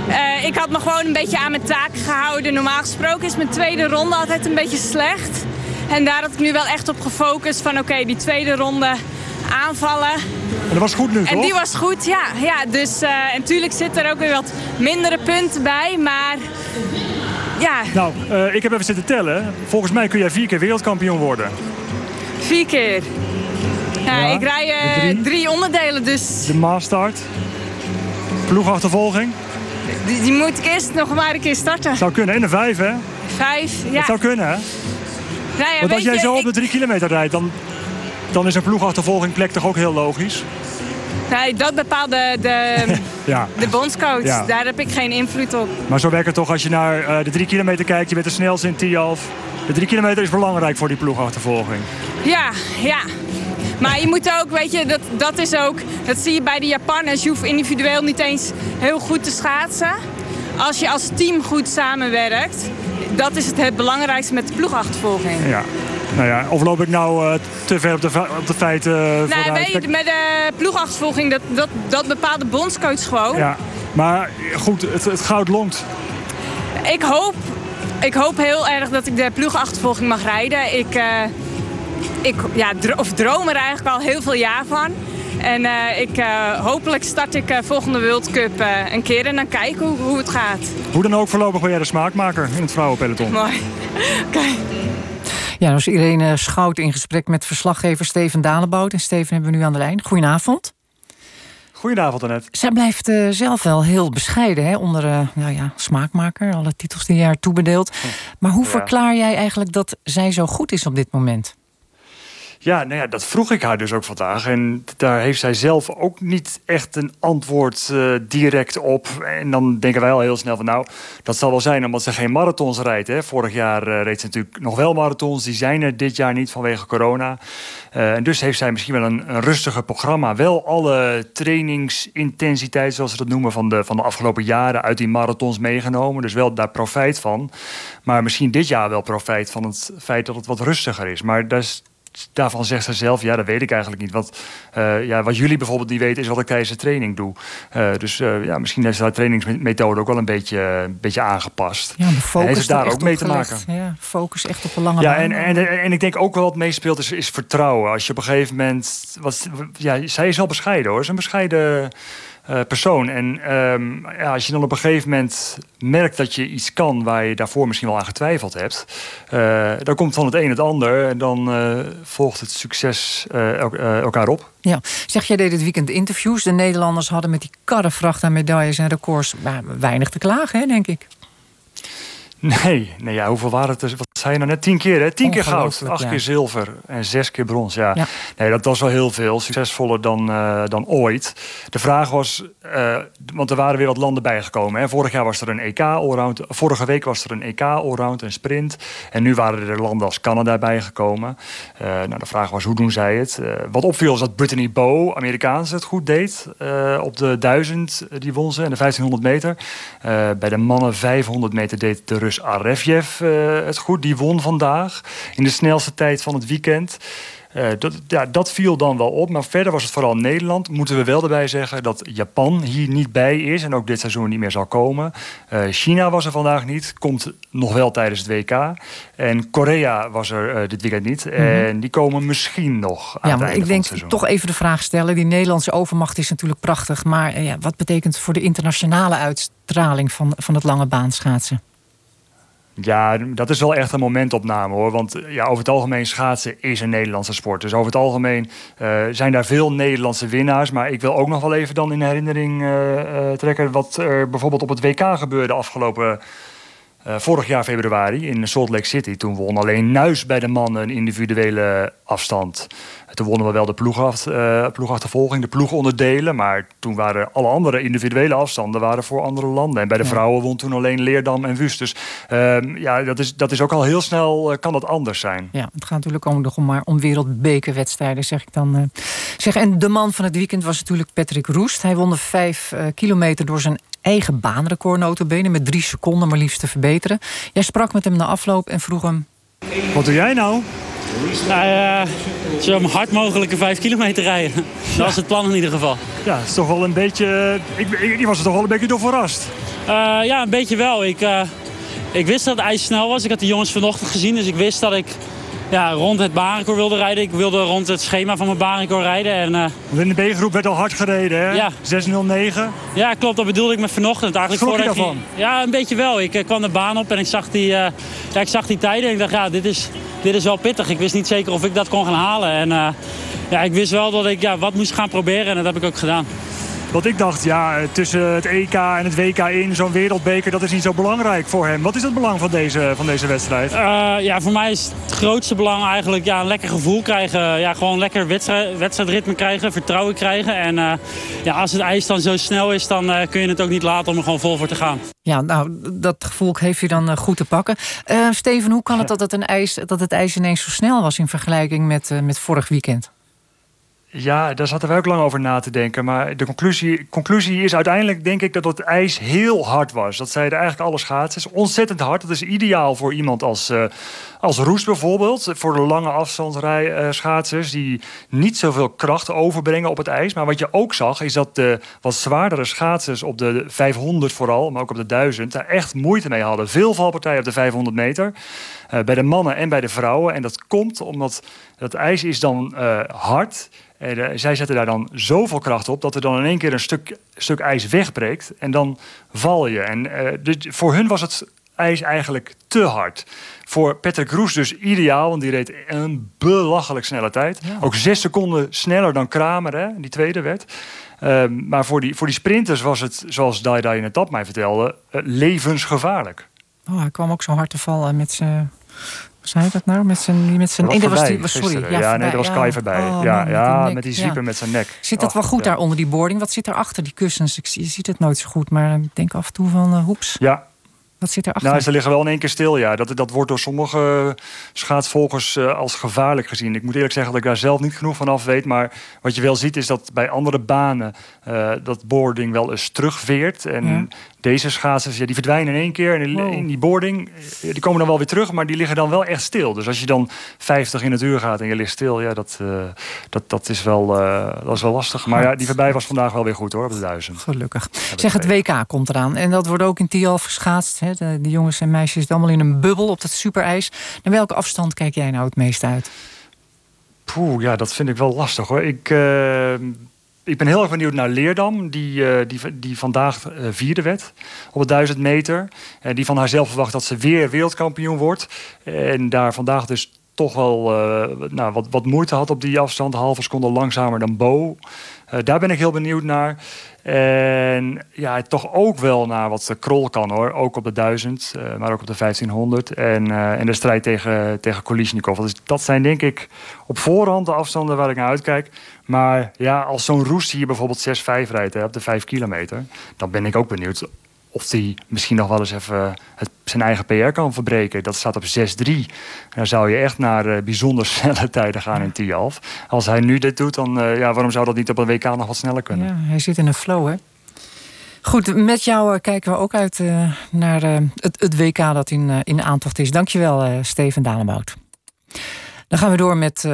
uh, ik had me gewoon een beetje aan mijn taak gehouden. Normaal gesproken is mijn tweede ronde altijd een beetje slecht. En daar had ik nu wel echt op gefocust van oké, die tweede ronde aanvallen. En dat was goed nu, En toch? die was goed, ja. ja dus, uh, en natuurlijk zitten er ook weer wat mindere punten bij, maar ja. Nou, uh, ik heb even zitten tellen. Volgens mij kun jij vier keer wereldkampioen worden. Vier keer? Ja, ja ik rij uh, drie. drie. onderdelen, dus... De Maastart. Ploegachtervolging. Die, die, moet ik eerst nog maar een keer starten. Zou kunnen, in de vijf, hè? Vijf, ja. Dat zou kunnen, hè? Nou ja, Want als jij je, zo op de drie kilometer rijdt, dan, dan is een ploegachtervolging plek toch ook heel logisch? Nee, dat bepaalt de, de, ja. de bondscoach. Ja. Daar heb ik geen invloed op. Maar zo werkt het toch als je naar uh, de drie kilometer kijkt. Je bent de snelste in Tialf. De drie kilometer is belangrijk voor die ploegachtervolging. Ja, ja. Maar je moet ook, weet je, dat, dat is ook... Dat zie je bij de Japanners. Je hoeft individueel niet eens heel goed te schaatsen. Als je als team goed samenwerkt... Dat is het, het belangrijkste met de ploegachtervolging. Ja. Nou ja, of loop ik nou uh, te ver op de, op de feiten uh, nee, met de ploegachtervolging, dat, dat, dat bepaalt de bondscoach gewoon. Ja, maar goed, het, het goud longt. Ik hoop, ik hoop heel erg dat ik de ploegachtervolging mag rijden. Ik, uh, ik ja, dro of droom er eigenlijk al heel veel jaar van. En uh, ik, uh, hopelijk start ik uh, volgende World Cup een keer en dan kijken hoe, hoe, het gaat. Hoe dan ook, voorlopig ben jij de smaakmaker in het vrouwenpeloton. Mooi. Oké. Okay. Ja, dus Irene Schout in gesprek met verslaggever Steven Dalebout. En Steven hebben we nu aan de lijn. Goedenavond. Goedenavond, Annette. Zij blijft uh, zelf wel heel bescheiden hè, onder uh, nou ja, smaakmaker. Alle titels die je haar toebedeelt. Maar hoe ja. verklaar jij eigenlijk dat zij zo goed is op dit moment? Ja, nou ja, dat vroeg ik haar dus ook vandaag. En daar heeft zij zelf ook niet echt een antwoord uh, direct op. En dan denken wij al heel snel van nou, dat zal wel zijn omdat ze geen marathons rijdt. Hè. Vorig jaar uh, reed ze natuurlijk nog wel marathons. Die zijn er dit jaar niet vanwege corona. Uh, en dus heeft zij misschien wel een, rustiger programma. Wel alle trainingsintensiteit, zoals ze dat noemen, van de, van de afgelopen jaren uit die marathons meegenomen. Dus wel daar profijt van. Maar misschien dit jaar wel profijt van het feit dat het wat rustiger is. Maar dat is daarvan zegt ze zelf, ja, dat weet ik eigenlijk niet. Want uh, ja, wat jullie bijvoorbeeld niet weten, is wat ik tijdens de training doe. Uh, dus uh, ja, misschien heeft ze haar trainingsmethode ook wel een beetje, een beetje aangepast. Ja, de focus daar ook mee te maken. Ja, focus echt op een lange ja. En, en, en ik denk ook wel wat meespeelt is, is vertrouwen. Als je op een gegeven moment... Wat, ja, zij is wel bescheiden hoor. Ze is een bescheiden... Uh, persoon. En um, ja, als je dan op een gegeven moment merkt dat je iets kan waar je daarvoor misschien wel aan getwijfeld hebt, uh, dan komt van het een het ander en dan uh, volgt het succes el elkaar op. Ja, zeg jij deed dit weekend interviews. De Nederlanders hadden met die karrevracht aan medailles en records weinig te klagen, hè, denk ik. Nee, nee ja, hoeveel waren het? Wat zei je nou net? Tien keer, hè? Tien keer goud, acht ja. keer zilver en zes keer brons. Ja. ja. Nee, dat was wel heel veel. Succesvoller dan, uh, dan ooit. De vraag was, uh, want er waren weer wat landen bijgekomen. Hè? Vorig jaar was er een EK allround. Vorige week was er een EK allround en sprint. En nu waren er landen als Canada bijgekomen. Uh, nou, de vraag was, hoe doen zij het? wat opviel is dat Brittany Bow, Amerikaanse, het goed deed. op de 1000, die won ze. En de 1500 meter. bij de mannen 500 meter deed de Rus Arefjev uh, het goed. Die won vandaag in de snelste tijd van het weekend. Uh, dat, ja, dat viel dan wel op. Maar verder was het vooral Nederland. Moeten we wel erbij zeggen dat Japan hier niet bij is. En ook dit seizoen niet meer zal komen. Uh, China was er vandaag niet. Komt nog wel tijdens het WK. En Korea was er uh, dit weekend niet. Mm -hmm. En die komen misschien nog aan Ja, maar ik denk toch even de vraag stellen. Die Nederlandse overmacht is natuurlijk prachtig. Maar ja, wat betekent voor de internationale uitstraling van, van het lange baanschaatsen? Ja, dat is wel echt een momentopname hoor. Want ja, over het algemeen schaatsen is een Nederlandse sport. Dus over het algemeen uh, zijn daar veel Nederlandse winnaars. Maar ik wil ook nog wel even dan in herinnering uh, trekken... wat er bijvoorbeeld op het WK gebeurde afgelopen... vorig jaar februari in Salt Lake City. Toen won alleen Nuis bij de mannen een individuele afstand. Toen wonnen we wel de ploegaf, uh, ploegachtervolging, de ploegonderdelen. Maar toen waren alle andere individuele afstanden waren voor andere landen. En bij de ja. vrouwen won toen alleen Leerdam en Wust. Dus uh, ja, dat is, dat is ook al heel snel, uh, kan dat anders zijn. Ja, het gaat natuurlijk ook nog om, maar om wereldbekerwedstrijden, zeg ik dan. Zeg, en de man van het weekend was natuurlijk Patrick Roest. Hij won de vijf kilometer door zijn eigen baanrecord notabene... met drie seconden maar liefst te verbeteren. Jij sprak met hem na afloop en vroeg hem... Wat doe jij nou? Nou ja, zo hard mogelijke vijf kilometer rijden. Dat was het plan in ieder geval. Ja, het is toch wel een beetje... Ik, ik, ik was er toch wel een beetje door verrast. Uh, ja, een beetje wel. Ik, uh, ik wist dat het ijs snel was. Ik had de jongens vanochtend gezien, dus ik wist dat ik ja, rond het baanrecord wilde rijden. Ik wilde rond het schema van mijn baanrecord rijden. En, uh, in de B-groep werd al hard gereden, hè? Ja. 6.09. Ja, klopt. Dat bedoelde ik met vanochtend. Eigenlijk Schrok je daarvan? Die, ja, een beetje wel. Ik uh, kwam de baan op en ik zag die, uh, ja, ik zag die tijden. En ik dacht, ja, dit is, dit is wel pittig. Ik wist niet zeker of ik dat kon gaan halen. En ja, ik wist wel dat ik ja, wat moest gaan proberen. En dat heb ik ook gedaan. Want ik dacht, ja, tussen het EK en het WK in, zo'n wereldbeker, dat is niet zo belangrijk voor hem. Wat is het belang van deze, van deze wedstrijd? Uh, ja, voor mij is het grootste belang eigenlijk ja, een lekker gevoel krijgen. Ja, gewoon lekker wedstrijd, wedstrijdritme krijgen, vertrouwen krijgen. En uh, ja, als het ijs dan zo snel is, dan uh, kun je het ook niet laten om er gewoon vol voor te gaan. Ja, nou, dat gevoel heeft je dan goed te pakken. Steven, hoe kan het dat het, een ijs, dat het ijs ineens zo snel was in vergelijking met, met vorig weekend? Ja, daar zaten we ook lang over na te denken. Maar de conclusie, conclusie is uiteindelijk, denk ik, dat het ijs heel hard was. Dat zeiden eigenlijk alle schaatsers. Ontzettend hard. Dat is ideaal voor iemand als, uh, als Roes bijvoorbeeld. Voor de lange afstandsrij uh, schaatsers die niet zoveel kracht overbrengen op het ijs. Maar wat je ook zag, is dat de wat zwaardere schaatsers op de 500 vooral, maar ook op de 1000, daar echt moeite mee hadden. Veel valpartijen op de 500 meter. Uh, bij de mannen en bij de vrouwen. En dat komt omdat dat ijs is dan hard zij zetten daar dan zoveel kracht op dat er dan in één keer een stuk, stuk ijs wegbreekt. En dan val je. En uh, dus voor hun was het ijs eigenlijk te hard. Voor Patrick Roes dus ideaal, want die reed een belachelijk snelle tijd. Ja. Ook zes seconden sneller dan Kramer, hè, die tweede werd. Um, maar voor die, voor die sprinters was het, zoals Dai Dai in het tap mij vertelde, uh, levensgevaarlijk. Oh, hij kwam ook zo hard te vallen met zijn zei je dat nou? Met zijn, met zijn nee, dat was die, sorry. Ja, ja nee, dat was Kai voorbij. Oh, ja, man, ja met, met die zwieper ja. met zijn nek. Zit dat wel goed daar onder die boarding? Wat zit er achter die kussens? Ik, je ziet het nooit zo goed, maar ik denk af en toe van uh, hoeps. Ja, wat zit erachter? Nou, ze liggen wel in één keer stil, ja. Dat, dat wordt door sommige schaatsvolgers uh, als gevaarlijk gezien. Ik moet eerlijk zeggen dat ik daar zelf niet genoeg van af weet. Maar wat je wel ziet is dat bij andere banen uh, dat boarding wel eens terugveert. En ja. deze schaatsers, ja, die verdwijnen in één keer. En wow. in die boarding, die komen dan wel weer terug, maar die liggen dan wel echt stil. Dus als je dan 50 in het uur gaat en je ligt stil, ja, dat, uh, dat, dat, is, wel, dat is wel lastig. Maar ja, die voorbij was vandaag wel weer goed hoor, op de duizend. Gelukkig. Zeg, het WK komt eraan. En dat wordt ook in Tialf geschaatst. Hè? De, de, jongens en meisjes zitten allemaal in een bubbel op dat superijs. Naar welke afstand kijk jij nou het meest uit? Poeh, ja, dat vind ik wel lastig hoor. Ik, uh, ik ben heel erg benieuwd naar Leerdam, die, uh, die, die vandaag uh, vierde werd op het 1000 meter. Die van haarzelf verwacht dat ze weer wereldkampioen wordt. En daar vandaag dus toch wel nou, wat, wat moeite had op die afstand. Halve seconde langzamer dan Bo. Daar ben ik heel benieuwd naar. En ja, toch ook wel naar wat de krol kan hoor. Ook op de 1000, uh, maar ook op de 1500. En, uh, de strijd tegen, tegen Kolishnikov. Dus dat zijn denk ik op voorhand de afstanden waar ik naar uitkijk. Maar ja, als zo'n Roest hier bijvoorbeeld 6-5 rijdt hè, op de 5 kilometer. Dan ben ik ook benieuwd of hij misschien nog wel eens even het, zijn eigen PR kan verbreken. Dat staat op 6-3. Dan zou je echt naar uh, bijzonder snelle tijden gaan in Tialf. Als hij nu dit doet, dan uh, ja, waarom zou dat niet op een WK nog wat sneller kunnen? Ja, hij zit in een flow, hè? Goed, met jou uh, kijken we ook uit naar het, het, WK dat in, in aantocht is. Dankjewel, Steven Dalebout. Dan gaan we door met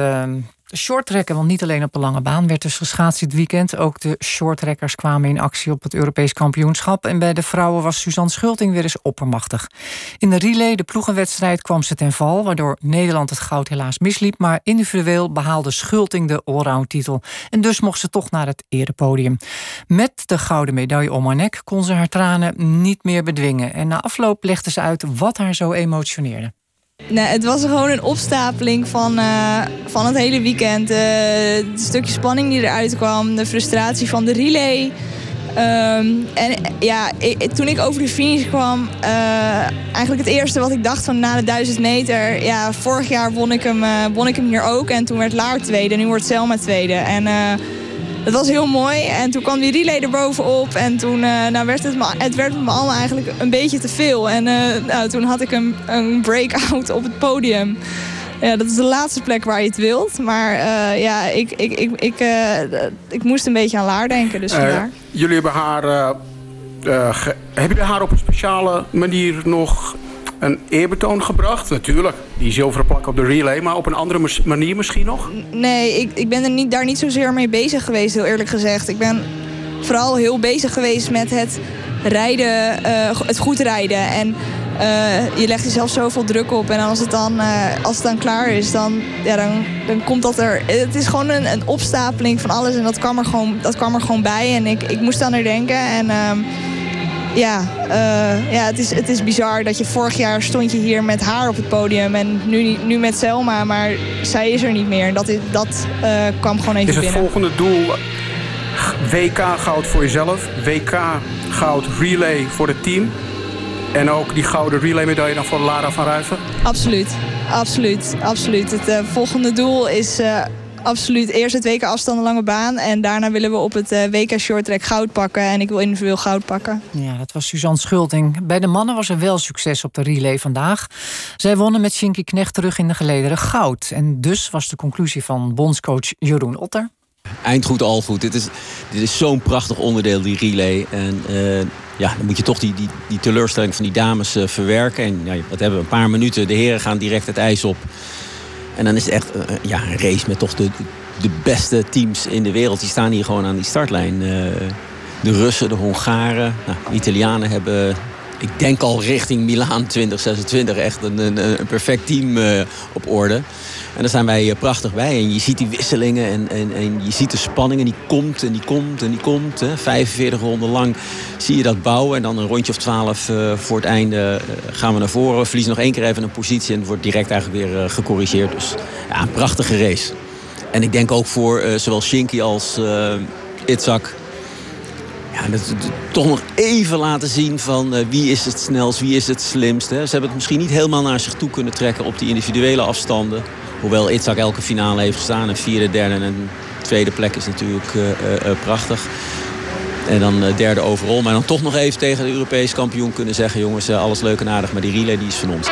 shorttrekken, want niet alleen op de lange baan werd dus geschaatst dit weekend. Ook de shorttrekkers kwamen in actie op het Europees kampioenschap. En bij de vrouwen was Suzanne Schulting weer eens oppermachtig. In de relay, de ploegenwedstrijd, kwam ze ten val... waardoor Nederland het goud helaas misliep. Maar individueel behaalde Schulting de allround-titel. En dus mocht ze toch naar het erepodium. Met de gouden medaille om haar nek kon ze haar tranen niet meer bedwingen. En na afloop legde ze uit wat haar zo emotioneerde. Nee, het was gewoon een opstapeling van, uh, van het hele weekend. Uh, het stukje spanning die eruit kwam, de frustratie van de relay. Um, en ja, toen ik over de finish kwam, uh, eigenlijk het eerste wat ik dacht van na de 1000 meter. Ja, vorig jaar won ik hem, won ik hem hier ook en toen werd Laar tweede. Nu wordt Selma tweede. En het was heel mooi. En toen kwam die relay er bovenop. En toen uh, nou werd het, me, het werd me allemaal eigenlijk een beetje te veel. En uh, nou, toen had ik een, een breakout op het podium. Ja, dat is de laatste plek waar je het wilt. Maar uh, ja, ik, ik, ik, ik, ik moest een beetje aan Laar denken. Dus vandaar. jullie hebben haar... hebben jullie haar op een speciale manier nog een eerbetoon gebracht. Natuurlijk, die zilveren plak op de relay, maar op een andere manier misschien nog? Nee, ik, ik ben er niet, daar niet zozeer mee bezig geweest, heel eerlijk gezegd. Ik ben vooral heel bezig geweest met het rijden, uh, het goed rijden. En uh, je legt jezelf zoveel druk op. En als het dan, uh, als het dan klaar is, dan, ja, dan, dan komt dat er... Het is gewoon een, een opstapeling van alles en dat kwam er gewoon, dat kwam er gewoon bij. En ik, ik moest aan er denken en... Ja, uh, ja het, is, het is bizar dat je vorig jaar stond je hier met haar op het podium. En nu, nu met Selma, maar zij is er niet meer. Dat, is, dat uh, kwam gewoon even binnen. Is het volgende doel WK goud voor jezelf? WK goud relay voor het team? En ook die gouden relay medaille dan voor Lara van Ruiven? Absoluut, absoluut, absoluut. Het uh, volgende doel is absoluut eerst het WK afstand lange baan. En daarna willen we op het uh, WK shorttrack goud pakken. En ik wil individueel goud pakken. Ja, dat was Suzanne Schulting. Bij de mannen was er wel succes op de relay vandaag. Zij wonnen met Shinky Knecht terug in de gelederen goud. En dus was de conclusie van bondscoach Jeroen Otter. Eindgoed, al goed. Dit is, dit is zo'n prachtig onderdeel, die relay. En uh, ja, dan moet je toch die, die, die teleurstelling van die dames uh, verwerken. En ja, wat hebben we? Een paar minuten. De heren gaan direct het ijs op. En dan is het echt uh, ja, een race met toch de, de beste teams in de wereld. Die staan hier gewoon aan die startlijn. Uh, de Russen, de Hongaren, nou, de Italianen hebben... Ik denk al richting Milaan 2026 echt een, een, een perfect team uh, op orde. En daar zijn wij prachtig bij. En je ziet die wisselingen en, en, en je ziet de spanning. En die komt en die komt en die komt. Hè. 45 ronden lang zie je dat bouwen. En dan een rondje of 12 uh, voor het einde uh, gaan we naar voren. Verliezen nog één keer even een positie. En wordt direct eigenlijk weer gecorrigeerd. Dus ja, een prachtige race. En ik denk ook voor zowel Shinky als Itzak... Ja, dat, dat, toch nog even laten zien van wie is het snelst, wie is het slimst. Hè. Ze hebben het misschien niet helemaal naar zich toe kunnen trekken op die individuele afstanden. Hoewel Itzak elke finale heeft gestaan. Een vierde, derde en een tweede plek is natuurlijk uh, uh, prachtig. En dan derde overal. Maar dan toch nog even tegen de Europees kampioen kunnen zeggen... jongens, alles leuk en aardig, maar die relay die is van ons.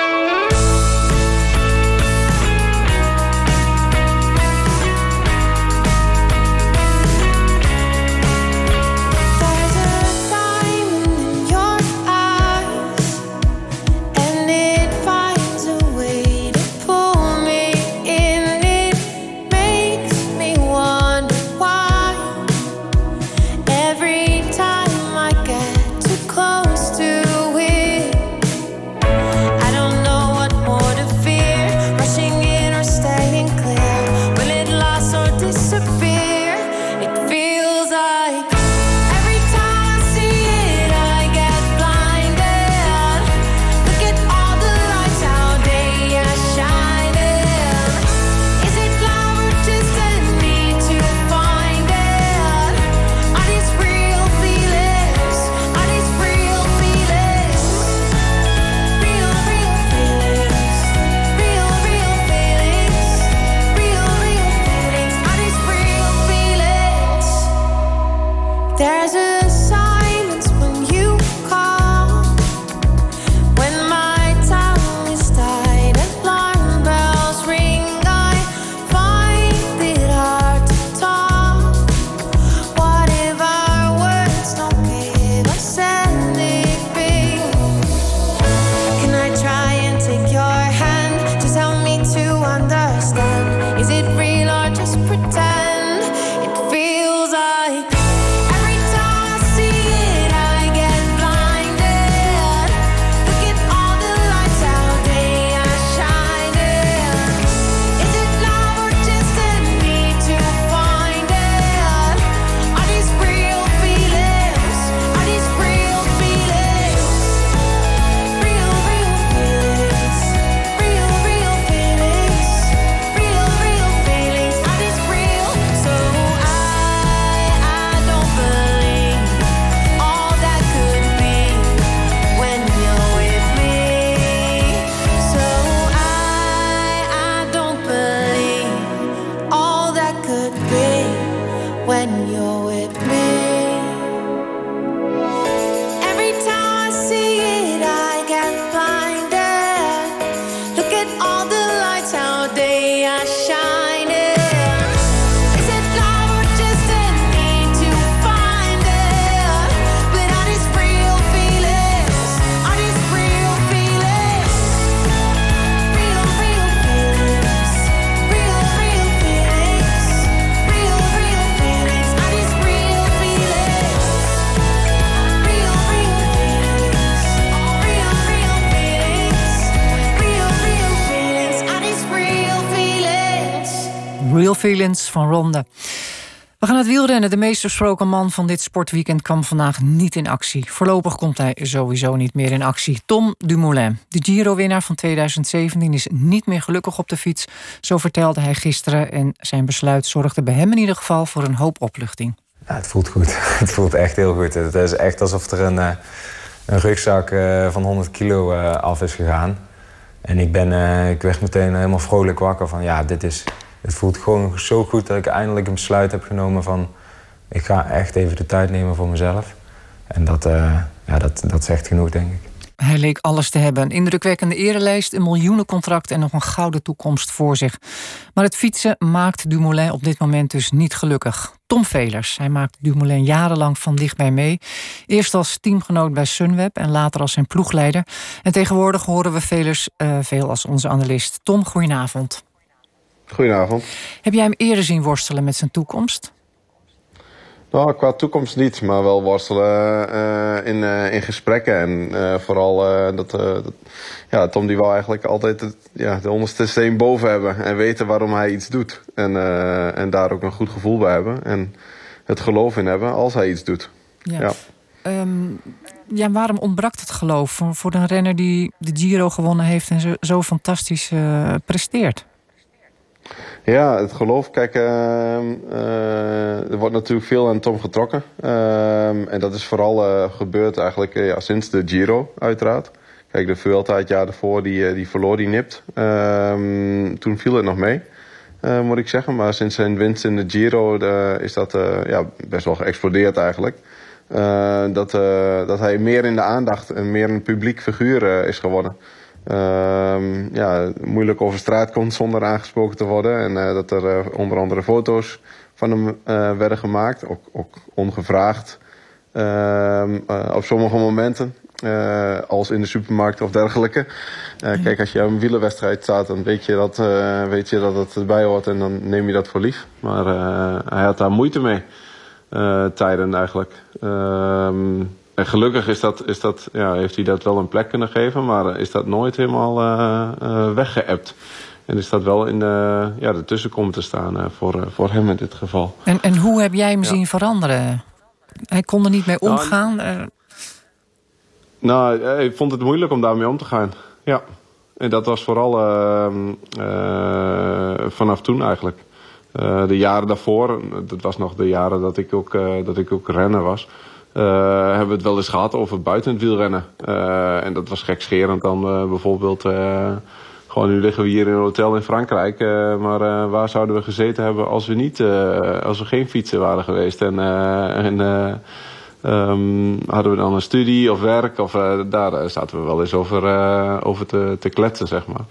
Van Ronde. We gaan het wielrennen. De meest besproken man van dit sportweekend kwam vandaag niet in actie. Voorlopig komt hij sowieso niet meer in actie. Tom Dumoulin, de Giro-winnaar van 2017, is niet meer gelukkig op de fiets. Zo vertelde hij gisteren. En zijn besluit zorgde bij hem in ieder geval voor een hoop opluchting. Ja, het voelt goed. Het voelt echt heel goed. Het is echt alsof er een, eh, een rugzak eh, van 100 kilo eh, af is gegaan. En ik, ben, ik werd meteen helemaal vrolijk wakker van ja, dit is, het voelt gewoon zo goed dat ik eindelijk een besluit heb genomen van ik ga echt even de tijd nemen voor mezelf. En dat, eh, ja, dat, dat zegt genoeg, denk ik. Hij leek alles te hebben. Een indrukwekkende erelijst, een miljoenencontract en nog een gouden toekomst voor zich. Maar het fietsen maakt Dumoulin op dit moment dus niet gelukkig. Tom Velers, hij maakt Dumoulin jarenlang van dichtbij mee. Eerst als teamgenoot bij Sunweb en later als zijn ploegleider. En tegenwoordig horen we Velers eh, veel als onze analist. Tom, goedenavond. Goedenavond. Heb jij hem eerder zien worstelen met zijn toekomst? Nou, qua toekomst niet, maar wel worstelen eh, in, eh, in gesprekken. En eh, vooral dat, dat- ja, Tom die wil eigenlijk altijd het, ja, de onderste steen boven hebben. En weten waarom hij iets doet. En, en daar ook een goed gevoel bij hebben. En het geloof in hebben als hij iets doet. Ja. ja. Ehm, ja, waarom ontbrak het geloof voor, voor een renner die de Giro gewonnen heeft en zo, zo fantastisch presteert? Ja, het geloof. Kijk, ehm, eh, er wordt natuurlijk veel aan Tom getrokken. Ehm, en dat is vooral eh, gebeurd eigenlijk eh, ja, sinds de Giro, uiteraard. Kijk, de Vuelta het jaar daarvoor, die, die verloor die nipt. Ehm, toen viel het nog mee, moet ik zeggen. Maar sinds zijn winst in de Giro is dat ja, best wel geëxplodeerd eigenlijk. Dat, dat hij meer in de aandacht en meer een publiek figuur is geworden. Ehm, ja, moeilijk over straat komt zonder aangesproken te worden. En eh, dat er eh, onder andere foto's van hem eh, werden gemaakt, ook, ook ongevraagd. Ehm, eh, op sommige momenten, eh, als in de supermarkt of dergelijke. Eh, Kijk, als je op een wielerwedstrijd staat, dan weet je, dat, eh, weet je dat het erbij hoort en dan neem je dat voor lief. Maar eh, hij had daar moeite mee, tijden eigenlijk. Ehm, en gelukkig is dat, is dat, ja, heeft hij dat wel een plek kunnen geven, maar is dat nooit helemaal eh eh, weggeëpt. En is dat wel in de, ja, ertussen komen te staan eh, voor, eh, voor hem in dit geval. En, en hoe heb jij hem Ja. zien veranderen? Hij kon er niet mee Nou, omgaan. eh, Nou, eh, ik vond het moeilijk om daarmee om te gaan. Ja. En dat was vooral ehm, eh, vanaf toen eigenlijk. Eh, de jaren daarvoor, dat was nog de jaren dat ik ook, eh, dat ik ook renner was. Eh, hebben we het wel eens gehad over buiten het wielrennen. Eh, en dat was gekscherend dan eh, bijvoorbeeld... gewoon nu liggen we hier in een hotel in Frankrijk. maar waar zouden we gezeten hebben als we, niet, als we geen fietsen waren geweest? En, en eh, Ehm, hadden we dan een studie of werk? Of, daar zaten we wel eens over, over te, te kletsen, zeg maar.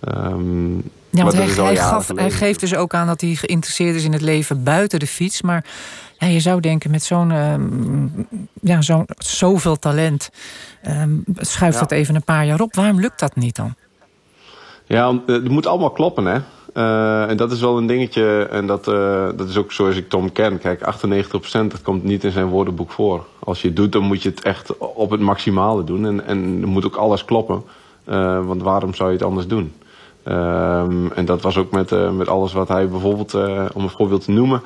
Ehm, ja, maar want dat hij, hij, gaf, geeft dus ook aan dat hij geïnteresseerd is in het leven buiten de fiets. Maar ja, je zou denken, met zo'n ehm, ja, zo'n zoveel talent ehm, schuift Ja. het even een paar jaar op. Waarom lukt dat niet dan? Ja, eh, het moet allemaal kloppen, hè. Eh, en dat is wel een dingetje. En dat, eh, dat is ook zoals ik Tom ken. Kijk, 98% dat komt niet in zijn woordenboek voor. Als je het doet, dan moet je het echt op het maximale doen. En, en er moet ook alles kloppen. Want waarom zou je het anders doen? Ehm, en dat was ook met, met alles wat hij bijvoorbeeld, om een voorbeeld te noemen,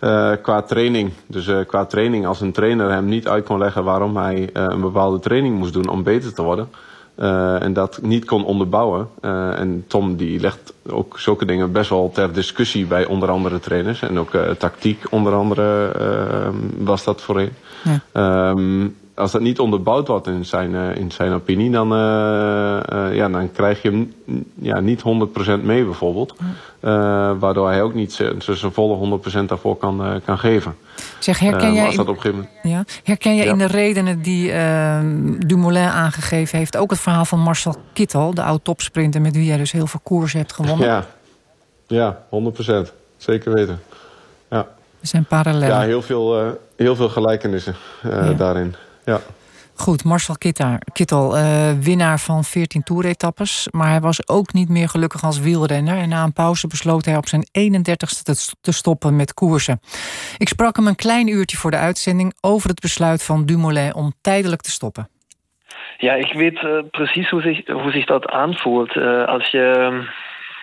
eh, qua training. Dus eh, qua training, als een trainer hem niet uit kon leggen waarom hij eh, een bepaalde training moest doen om beter te worden. en dat niet kon onderbouwen. En Tom die legt ook zulke dingen best wel ter discussie bij onder andere trainers. En ook tactiek onder andere was dat voorheen. Ja. Ehm, als dat niet onderbouwd wordt in zijn, eh, in zijn opinie, dan, eh, eh, ja, dan krijg je hem mm, ja, niet 100% mee bijvoorbeeld. Waardoor hij ook niet zijn volle 100% daarvoor kan, kan geven. Zeg, herken jij in- op een gegeven moment... Ja. Herken je Ja. in de redenen die eh, Dumoulin aangegeven heeft... ook het verhaal van Marcel Kittel, de oud-topsprinter... met wie jij dus heel veel koers hebt gewonnen? Ja, ja 100%. Zeker weten. Ja, Er zijn parallellen. ja heel, veel, heel veel gelijkenissen Ja. daarin. Ja. Goed, Marcel Kittel, Kittel eh, winnaar van 14 toeretappes. Maar hij was ook niet meer gelukkig als wielrenner. En na een pauze besloot hij op zijn 31ste te, te stoppen met koersen. Ik sprak hem een klein uurtje voor de uitzending... over het besluit van Dumoulin om tijdelijk te stoppen. Ja, ik weet eh, precies hoe zich, hoe zich dat aanvoelt. Eh, als je ehm,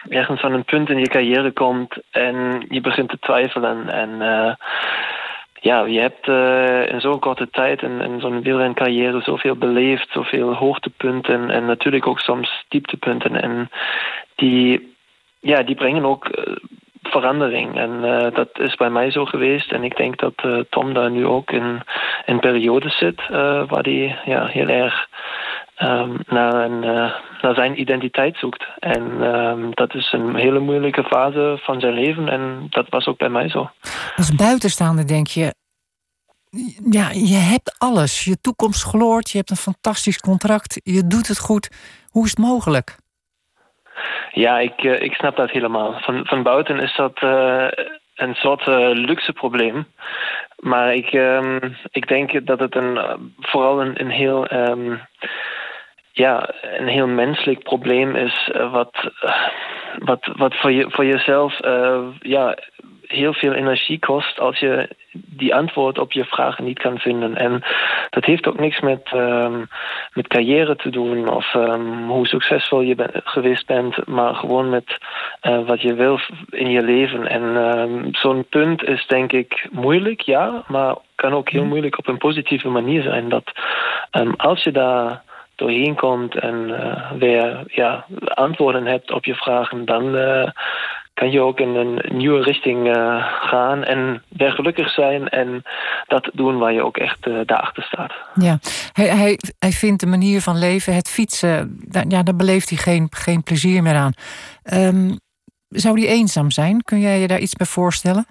ergens aan een punt in je carrière komt en je begint te twijfelen. En eh, ja, je hebt eh, in zo'n korte tijd in, in zo'n wielrencarrière zoveel beleefd, zoveel hoogtepunten en natuurlijk ook soms dieptepunten. En die, ja, die brengen ook eh, verandering. En eh, dat is bij mij zo geweest. En ik denk dat Tom daar nu ook in een periode zit waar hij ja, heel erg ehm, naar, een, naar zijn identiteit zoekt. En ehm, dat is een hele moeilijke fase van zijn leven. En dat was ook bij mij zo. Als buitenstaander denk je... Ja, je hebt alles. Je toekomst gloort, je hebt een fantastisch contract... je doet het goed. Hoe is het mogelijk? Ja, ik, eh, ik snap dat helemaal. Van, van buiten is dat eh, een soort eh, luxe probleem. Maar ik, ehm, ik denk dat het een, vooral een, een heel... ehm, ja, een heel menselijk probleem is, eh, wat, wat, wat voor, je, voor jezelf eh, ja, heel veel energie kost als je die antwoord op je vragen niet kan vinden. En dat heeft ook niks met, ehm, met carrière te doen of ehm, hoe succesvol je ben- geweest bent, maar gewoon met eh, wat je wil in je leven. En ehm, zo'n punt is denk ik moeilijk, ja, maar kan ook heel moeilijk op een positieve manier zijn. Dat als je daar doorheen komt en eh, weer ja, antwoorden hebt op je vragen, dan eh, kan je ook in een nieuwe richting eh, gaan en weer gelukkig zijn en dat doen waar je ook echt daarachter staat. Ja, hij, hij, hij vindt de manier van leven, het fietsen, daar, ja, daar beleeft hij geen, geen plezier meer aan. Ehm, zou hij eenzaam zijn? Kun jij je daar iets bij voorstellen?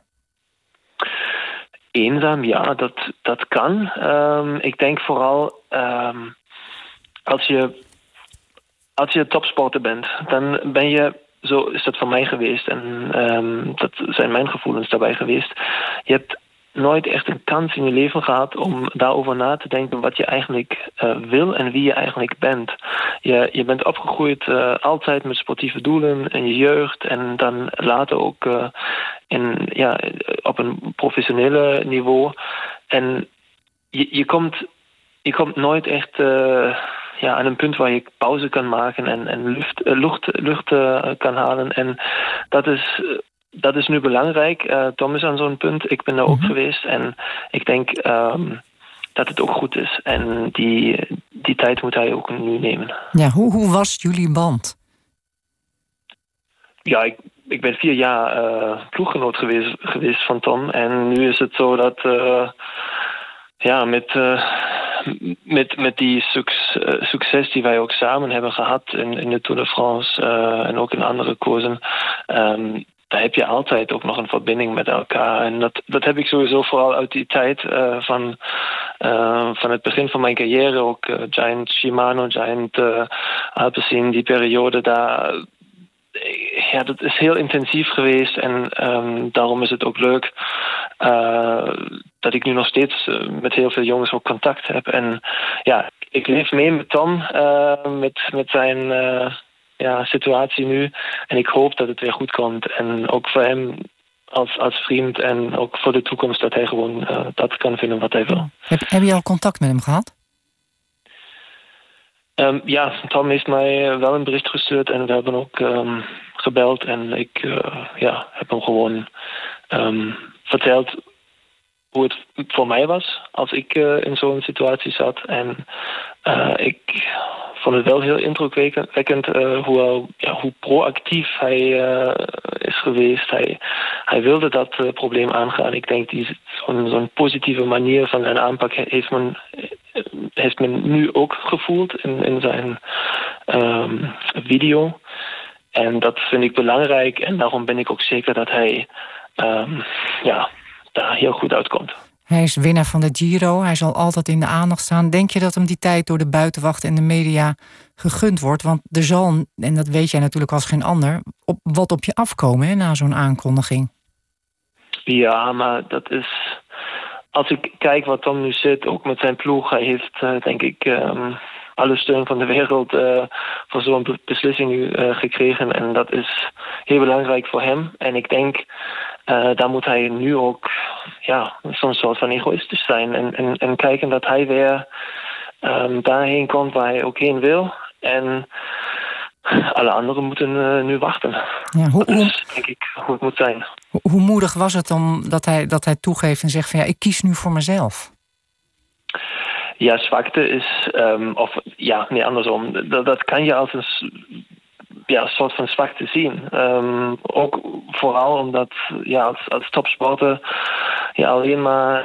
Eenzaam, ja, dat, dat kan. Ehm, ik denk vooral ehm, als je als je topsporter bent, dan ben je, zo is dat voor mij geweest en ehm, dat zijn mijn gevoelens daarbij geweest. Je hebt nooit echt een kans in je leven gehad om daarover na te denken wat je eigenlijk eh, wil en wie je eigenlijk bent. Je, je bent opgegroeid eh, altijd met sportieve doelen in je jeugd en dan later ook eh, in, ja, op een professionele niveau. En je, je, komt, je komt nooit echt ja, aan een punt waar je pauze kan maken en, en lucht, eh, lucht, lucht eh, kan halen. En dat is, eh, dat is nu belangrijk. Tom is aan zo'n punt. Ik ben daar ook geweest. En ik denk ehm, dat het ook goed is. En die, die tijd moet hij ook nu nemen. Ja, hoe, hoe was jullie band? Ja, ik, ik ben vier jaar eh ploeggenoot geweest, geweest van Tom. En nu is het zo dat... ja, met, eh, met, met die eh, succes die wij ook samen hebben gehad in, in de Tour de France eh, en ook in andere koersen, ehm, daar heb je altijd ook nog een verbinding met elkaar. En dat, dat heb ik sowieso vooral uit die tijd van, van het begin van mijn carrière, ook Giant Shimano, Giant uh, Alpecin, die periode daar ja, dat is heel intensief geweest en ehm, daarom is het ook leuk eh, dat ik nu nog steeds eh, met heel veel jongens ook contact heb. En ja, ik leef mee met Tom, eh, met, met zijn ja, situatie nu. En ik hoop dat het weer goed komt. En ook voor hem als, als vriend en ook voor de toekomst dat hij gewoon dat kan vinden wat hij wil. Heb je al contact met hem gehad? Ehm, ja, Tom heeft mij wel een bericht gestuurd en we hebben ook ehm, gebeld. En ik eh, ja, heb hem gewoon ehm, verteld hoe het voor mij was als ik eh, in zo'n situatie zat. En eh, ik vond het wel heel indrukwekkend hoe, ja, hoe proactief hij is geweest. Hij, hij wilde dat probleem aangaan. Ik denk die zo'n zo'n positieve manier van zijn aanpak heeft men heeft men nu ook gevoeld in, in zijn ehm, video. En dat vind ik belangrijk en daarom ben ik ook zeker dat hij ehm, ja, daar heel goed uitkomt. Hij is winnaar van de Giro. Hij zal altijd in de aandacht staan. Denk je dat hem die tijd door de buitenwacht en de media gegund wordt? Want er zal, en dat weet jij natuurlijk als geen ander, op, wat op je afkomen hè, na zo'n aankondiging. Ja, maar dat is. Als ik kijk wat Tom nu zit, ook met zijn ploeg, hij heeft eh, denk ik ehm, alle steun van de wereld eh, voor zo'n be- beslissing nu eh, gekregen. En dat is heel belangrijk voor hem. En ik denk, eh, daar moet hij nu ook ja, zo'n soort van egoïstisch zijn. En, en, en kijken dat hij weer ehm, daarheen komt waar hij ook heen wil. Alle anderen moeten eh, nu wachten. Ja, hoe, Dat is denk ik hoe het moet zijn. hoe- hoe moedig was het dan dat hij, dat hij toegeeft en zegt van ja, ik kies nu voor mezelf? Ja, zwakte is, ehm, of ja, nee, andersom. Dat, dat kan je als een ja, soort van zwakte zien. Ehm, ook vooral omdat ja, als, als topsporter je alleen maar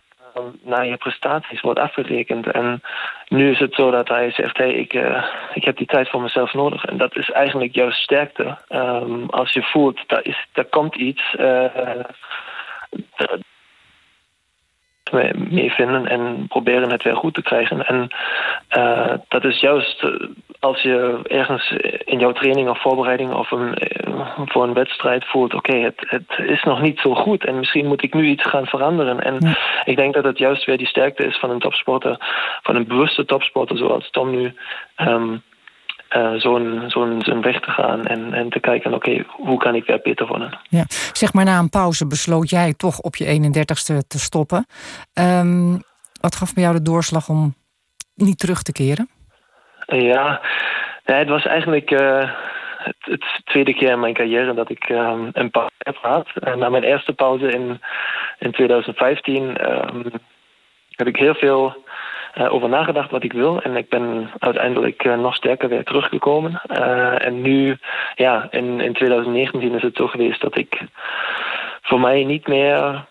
naar je prestaties wordt afgerekend. En nu is het zo dat hij zegt, hey, ik, eh, ik heb die tijd voor mezelf nodig. En dat is eigenlijk jouw sterkte. Ehm, als je voelt, daar, is, daar komt iets... dat- mee- vinden en proberen het weer goed te krijgen. En dat is juist als je ergens in jouw training of voorbereiding of een, eh, voor een wedstrijd voelt: oké, het, het is nog niet zo goed en misschien moet ik nu iets gaan veranderen. En ik denk dat het juist weer die sterkte is van een topsporter, van een bewuste topsporter zoals Tom nu. ehm, eh, zo'n zo'n weg te gaan en, en te kijken, oké, hoe kan ik weer beter worden? Ja. Zeg maar na een pauze besloot jij toch op je 31ste te stoppen. Ehm, wat gaf bij jou de doorslag om niet terug te keren? Ja, het was eigenlijk eh, het, het tweede keer in mijn carrière dat ik ehm, een pauze heb gehad. En na mijn eerste pauze in, in 2015 ehm, heb ik heel veel eh, over nagedacht wat ik wil. En ik ben uiteindelijk eh, nog sterker weer teruggekomen. Eh, en nu, ja, in, in 2019 is het zo geweest dat ik voor mij niet meer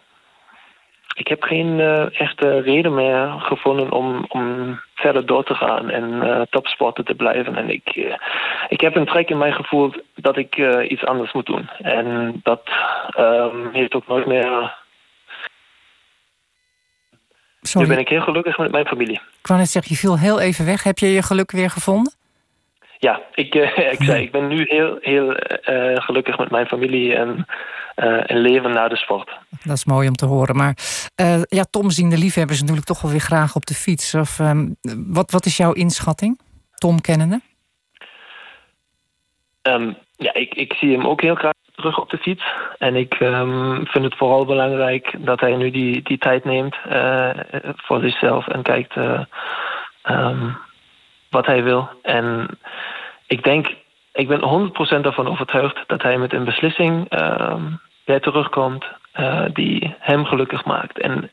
ik heb geen eh, echte reden meer gevonden om, om verder door te gaan en eh topsporter te blijven. En ik, eh, ik heb een trek in mijn gevoel dat ik iets anders moet doen. En dat ehm, heeft ook nooit meer. Sorry. Nu ben ik heel gelukkig met mijn familie. Ik wou net zeggen, je viel heel even weg. Heb je je geluk weer gevonden? Ja, ik, ik zei, ik ben nu heel, heel gelukkig met mijn familie en een leven na de sport. Dat is mooi om te horen. Maar eh, ja, Tom zien de liefhebbers natuurlijk toch wel weer graag op de fiets. Of, ehm, wat, wat is jouw inschatting? Tom kennende? Ehm, ja, ik, ik zie hem ook heel graag terug op de fiets. En ik ehm, vind het vooral belangrijk dat hij nu die, die tijd neemt eh, voor zichzelf en kijkt eh, wat hij wil. En ik denk, ik ben 100% ervan overtuigd dat hij met een beslissing terugkomt eh, die hem gelukkig maakt. En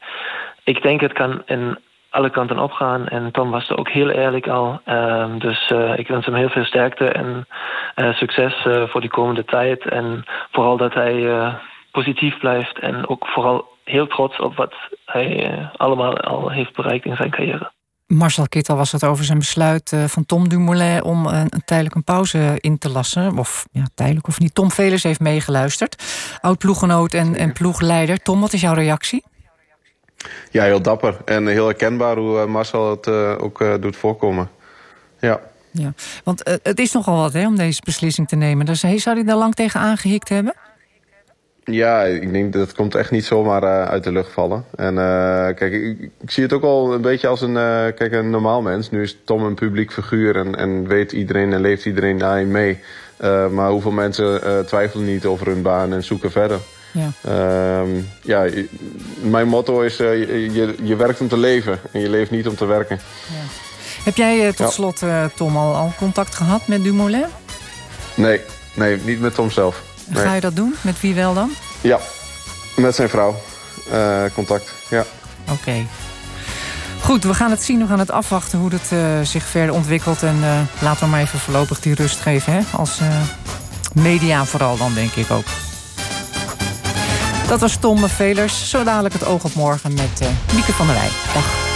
ik denk het kan in alle kanten opgaan. En Tom was er ook heel eerlijk al. Ehm, dus eh, ik wens hem heel veel sterkte en eh, succes voor die komende tijd. En vooral dat hij positief blijft. En ook vooral heel trots op wat hij allemaal al heeft bereikt in zijn carrière. Marcel Kittel was het over zijn besluit eh, van Tom Dumoulin om een, een tijdelijk een pauze in te lassen. Of ja, tijdelijk of niet. Tom Velers heeft meegeluisterd. Oud ploeggenoot en, en ploegleider. Tom, wat is jouw reactie? Ja, heel dapper. En heel herkenbaar hoe eh, Marcel het eh, ook doet voorkomen. Ja. Ja, want het is nogal wat hè, om deze beslissing te nemen. Dus hey, zou hij daar lang tegen aangehikt hebben? Ja, ik denk dat komt echt niet zomaar eh, uit de lucht vallen. En eh, kijk, ik, ik zie het ook al een beetje als een, eh, kijk, een normaal mens. Nu is Tom een publiek figuur en, en weet iedereen en leeft iedereen daarin mee. Maar hoeveel mensen twijfelen niet over hun baan en zoeken verder. Ja. Ehm, ja, mijn motto is: je, je, werkt om te leven en je leeft niet om te werken. Heb jij tot Ja. slot, Tom, al, al contact gehad met Dumoulin? Nee, nee, niet met Tom zelf. Nee. Ga je dat doen? Met wie wel dan? Ja, met zijn vrouw. Eh, contact, ja. Oké. Goed, we gaan het zien. We gaan het afwachten hoe het eh, zich verder ontwikkelt. En eh, laten we maar even voorlopig die rust geven. Hè? Als media vooral dan, denk ik ook. Dat was Tom Velers. Zo dadelijk het oog op morgen met Mieke van der Wij. Dag.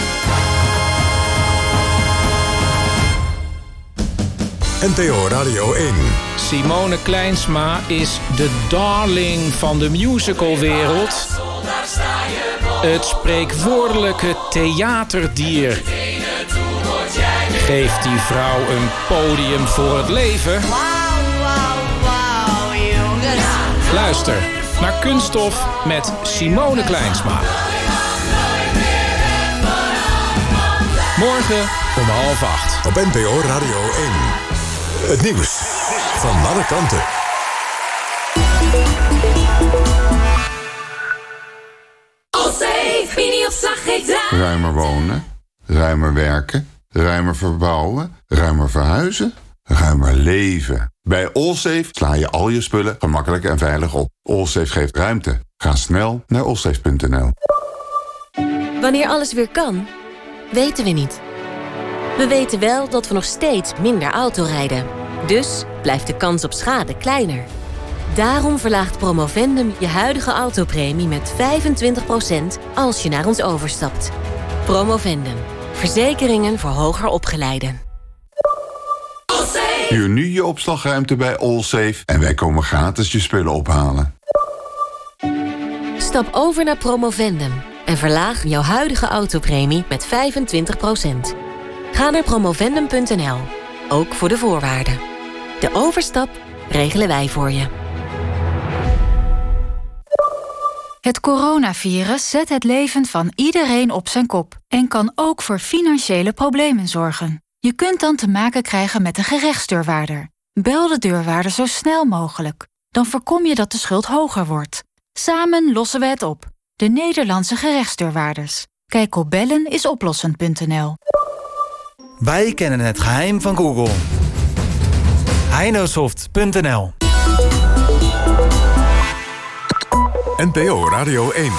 NPO Radio 1. Simone Kleinsma is de darling van de musicalwereld. Het spreekwoordelijke theaterdier. Geeft die vrouw een podium voor het leven? Luister naar Kunststof met Simone Kleinsma. Morgen om half acht. Op NPO Radio 1. Het nieuws van alle kanten. Ruimer wonen, ruimer werken, ruimer verbouwen, ruimer verhuizen, ruimer leven. Bij Allsafe sla je al je spullen gemakkelijk en veilig op. Allsafe geeft ruimte. Ga snel naar allsafe.nl. Wanneer alles weer kan, weten we niet. We weten wel dat we nog steeds minder auto rijden. Dus blijft de kans op schade kleiner. Daarom verlaagt Promovendum je huidige autopremie met 25% als je naar ons overstapt. Promovendum. Verzekeringen voor hoger opgeleiden. Huur nu je opslagruimte bij Allsafe en wij komen gratis je spullen ophalen. Stap over naar Promovendum en verlaag jouw huidige autopremie met 25%. Ga naar promovendum.nl, ook voor de voorwaarden. De overstap regelen wij voor je. Het coronavirus zet het leven van iedereen op zijn kop en kan ook voor financiële problemen zorgen. Je kunt dan te maken krijgen met een gerechtsdeurwaarder. Bel de deurwaarder zo snel mogelijk. Dan voorkom je dat de schuld hoger wordt. Samen lossen we het op. De Nederlandse gerechtsdeurwaarders. Kijk op bellenisoplossen.nl. Wij kennen het geheim van Google. Heinosoft.nl NPO Radio 1.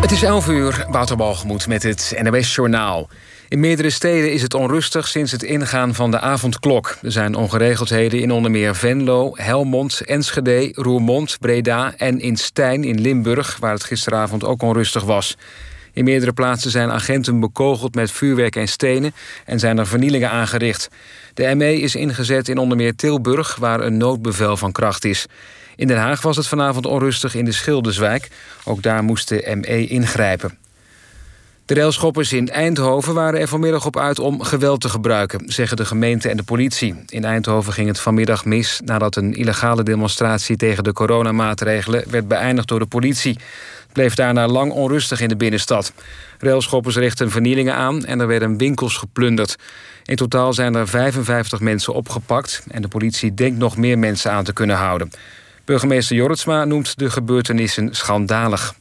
Het is 11 uur, Wouterbalgemoed met het NOS Journaal. In meerdere steden is het onrustig sinds het ingaan van de avondklok. Er zijn ongeregeldheden in onder meer Venlo, Helmond, Enschede, Roermond, Breda en in Stijn in Limburg, waar het gisteravond ook onrustig was. In meerdere plaatsen zijn agenten bekogeld met vuurwerk en stenen en zijn er vernielingen aangericht. De ME is ingezet in onder meer Tilburg, waar een noodbevel van kracht is. In Den Haag was het vanavond onrustig in de Schilderswijk. Ook daar moest de ME ingrijpen. De railschoppers in Eindhoven waren er vanmiddag op uit om geweld te gebruiken, zeggen de gemeente en de politie. In Eindhoven ging het vanmiddag mis nadat een illegale demonstratie tegen de coronamaatregelen werd beëindigd door de politie. Bleef daarna lang onrustig in de binnenstad. Railschoppers richtten vernielingen aan en er werden winkels geplunderd. In totaal zijn er 55 mensen opgepakt en de politie denkt nog meer mensen aan te kunnen houden. Burgemeester Jorritsma noemt de gebeurtenissen schandalig.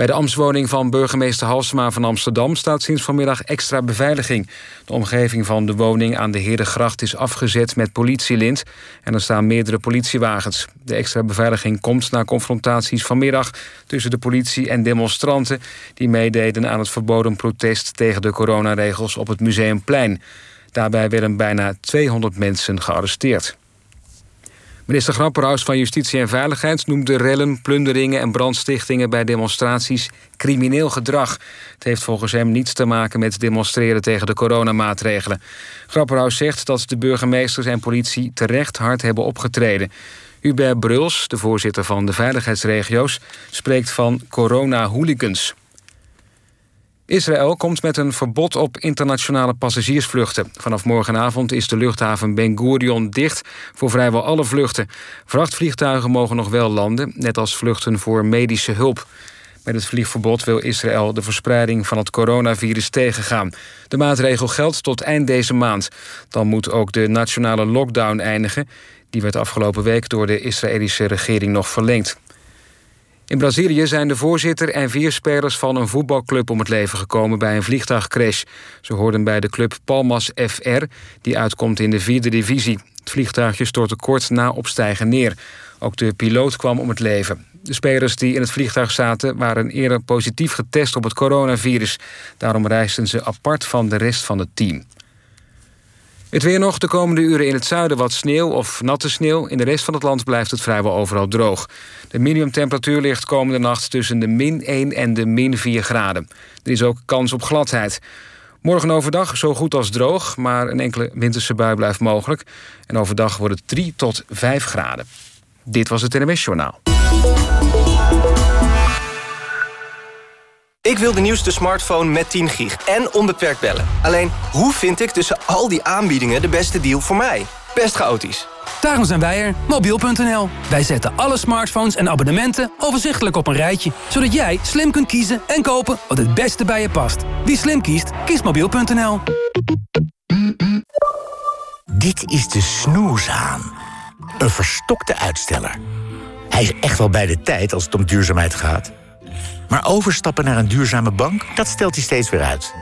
Bij de ambtswoning van burgemeester Halsema van Amsterdam staat sinds vanmiddag extra beveiliging. De omgeving van de woning aan de Herengracht is afgezet met politielint en er staan meerdere politiewagens. De extra beveiliging komt na confrontaties vanmiddag tussen de politie en demonstranten die meededen aan het verboden protest tegen de coronaregels op het Museumplein. Daarbij werden bijna 200 mensen gearresteerd. Minister Grapperhaus van Justitie en Veiligheid noemde rellen, plunderingen en brandstichtingen bij demonstraties crimineel gedrag. Het heeft volgens hem niets te maken met demonstreren tegen de coronamaatregelen. Grapperhaus zegt dat de burgemeesters en politie terecht hard hebben opgetreden. Hubert Bruls, de voorzitter van de veiligheidsregio's, spreekt van corona-hooligans. Israël komt met een verbod op internationale passagiersvluchten. Vanaf morgenavond is de luchthaven Ben Gurion dicht voor vrijwel alle vluchten. Vrachtvliegtuigen mogen nog wel landen, net als vluchten voor medische hulp. Met het vliegverbod wil Israël de verspreiding van het coronavirus tegengaan. De maatregel geldt tot eind deze maand. Dan moet ook de nationale lockdown eindigen. Die werd afgelopen week door de Israëlische regering nog verlengd. In Brazilië zijn de voorzitter en vier spelers van een voetbalclub om het leven gekomen bij een vliegtuigcrash. Ze hoorden bij de club Palmas FR, die uitkomt in de vierde divisie. Het vliegtuigje stortte kort na opstijgen neer. Ook de piloot kwam om het leven. De spelers die in het vliegtuig zaten waren eerder positief getest op het coronavirus. Daarom reisden ze apart van de rest van het team. Het weer nog de komende uren in het zuiden wat sneeuw of natte sneeuw. In de rest van het land blijft het vrijwel overal droog. De minimumtemperatuur ligt komende nacht tussen de min 1 en de min 4 graden. Er is ook kans op gladheid. Morgen overdag zo goed als droog, maar een enkele winterse bui blijft mogelijk. En overdag wordt het 3 tot 5 graden. Dit was het NMS Journaal. Ik wil de nieuwste smartphone met 10 gig en onbeperkt bellen. Alleen, hoe vind ik tussen al die aanbiedingen de beste deal voor mij? Best chaotisch. Daarom zijn wij er, mobiel.nl. Wij zetten alle smartphones en abonnementen overzichtelijk op een rijtje... zodat jij slim kunt kiezen en kopen wat het beste bij je past. Wie slim kiest, kiest mobiel.nl. Dit is de snoeshaan. Een verstokte uitsteller. Hij is echt wel bij de tijd als het om duurzaamheid gaat. Maar overstappen naar een duurzame bank, dat stelt hij steeds weer uit.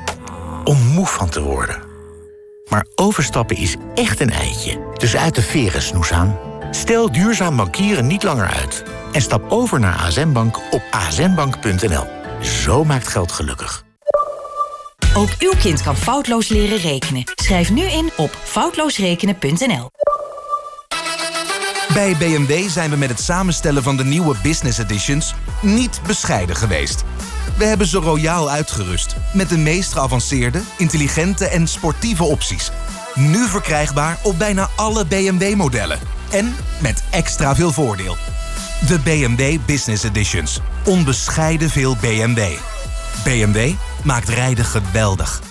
Om moe van te worden. Maar overstappen is echt een eitje. Dus uit de veren, snoeshaan. Stel duurzaam bankieren niet langer uit. En stap over naar ASM Bank op asmbank.nl. Zo maakt geld gelukkig. Ook uw kind kan foutloos leren rekenen. Schrijf nu in op foutloosrekenen.nl. Bij BMW zijn we met het samenstellen van de nieuwe Business Editions niet bescheiden geweest. We hebben ze royaal uitgerust met de meest geavanceerde, intelligente en sportieve opties. Nu verkrijgbaar op bijna alle BMW-modellen. En met extra veel voordeel. De BMW Business Editions. Onbescheiden veel BMW. BMW maakt rijden geweldig.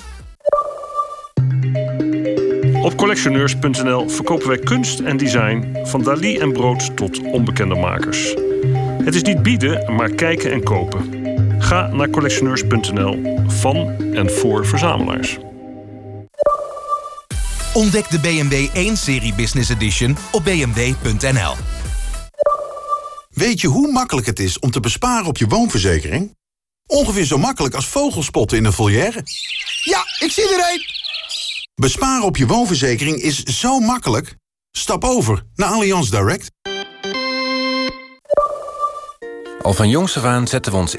Op collectioneurs.nl verkopen wij kunst en design van Dali en brood tot onbekende makers. Het is niet bieden, maar kijken en kopen. Ga naar collectioneurs.nl van en voor verzamelaars. Ontdek de BMW 1-serie Business Edition op bmw.nl. Weet je hoe makkelijk het is om te besparen op je woonverzekering? Ongeveer zo makkelijk als vogelspotten in een volière. Ja, ik zie er een! Besparen op je woonverzekering is zo makkelijk. Stap over naar Allianz Direct. Al van jongs af zetten we ons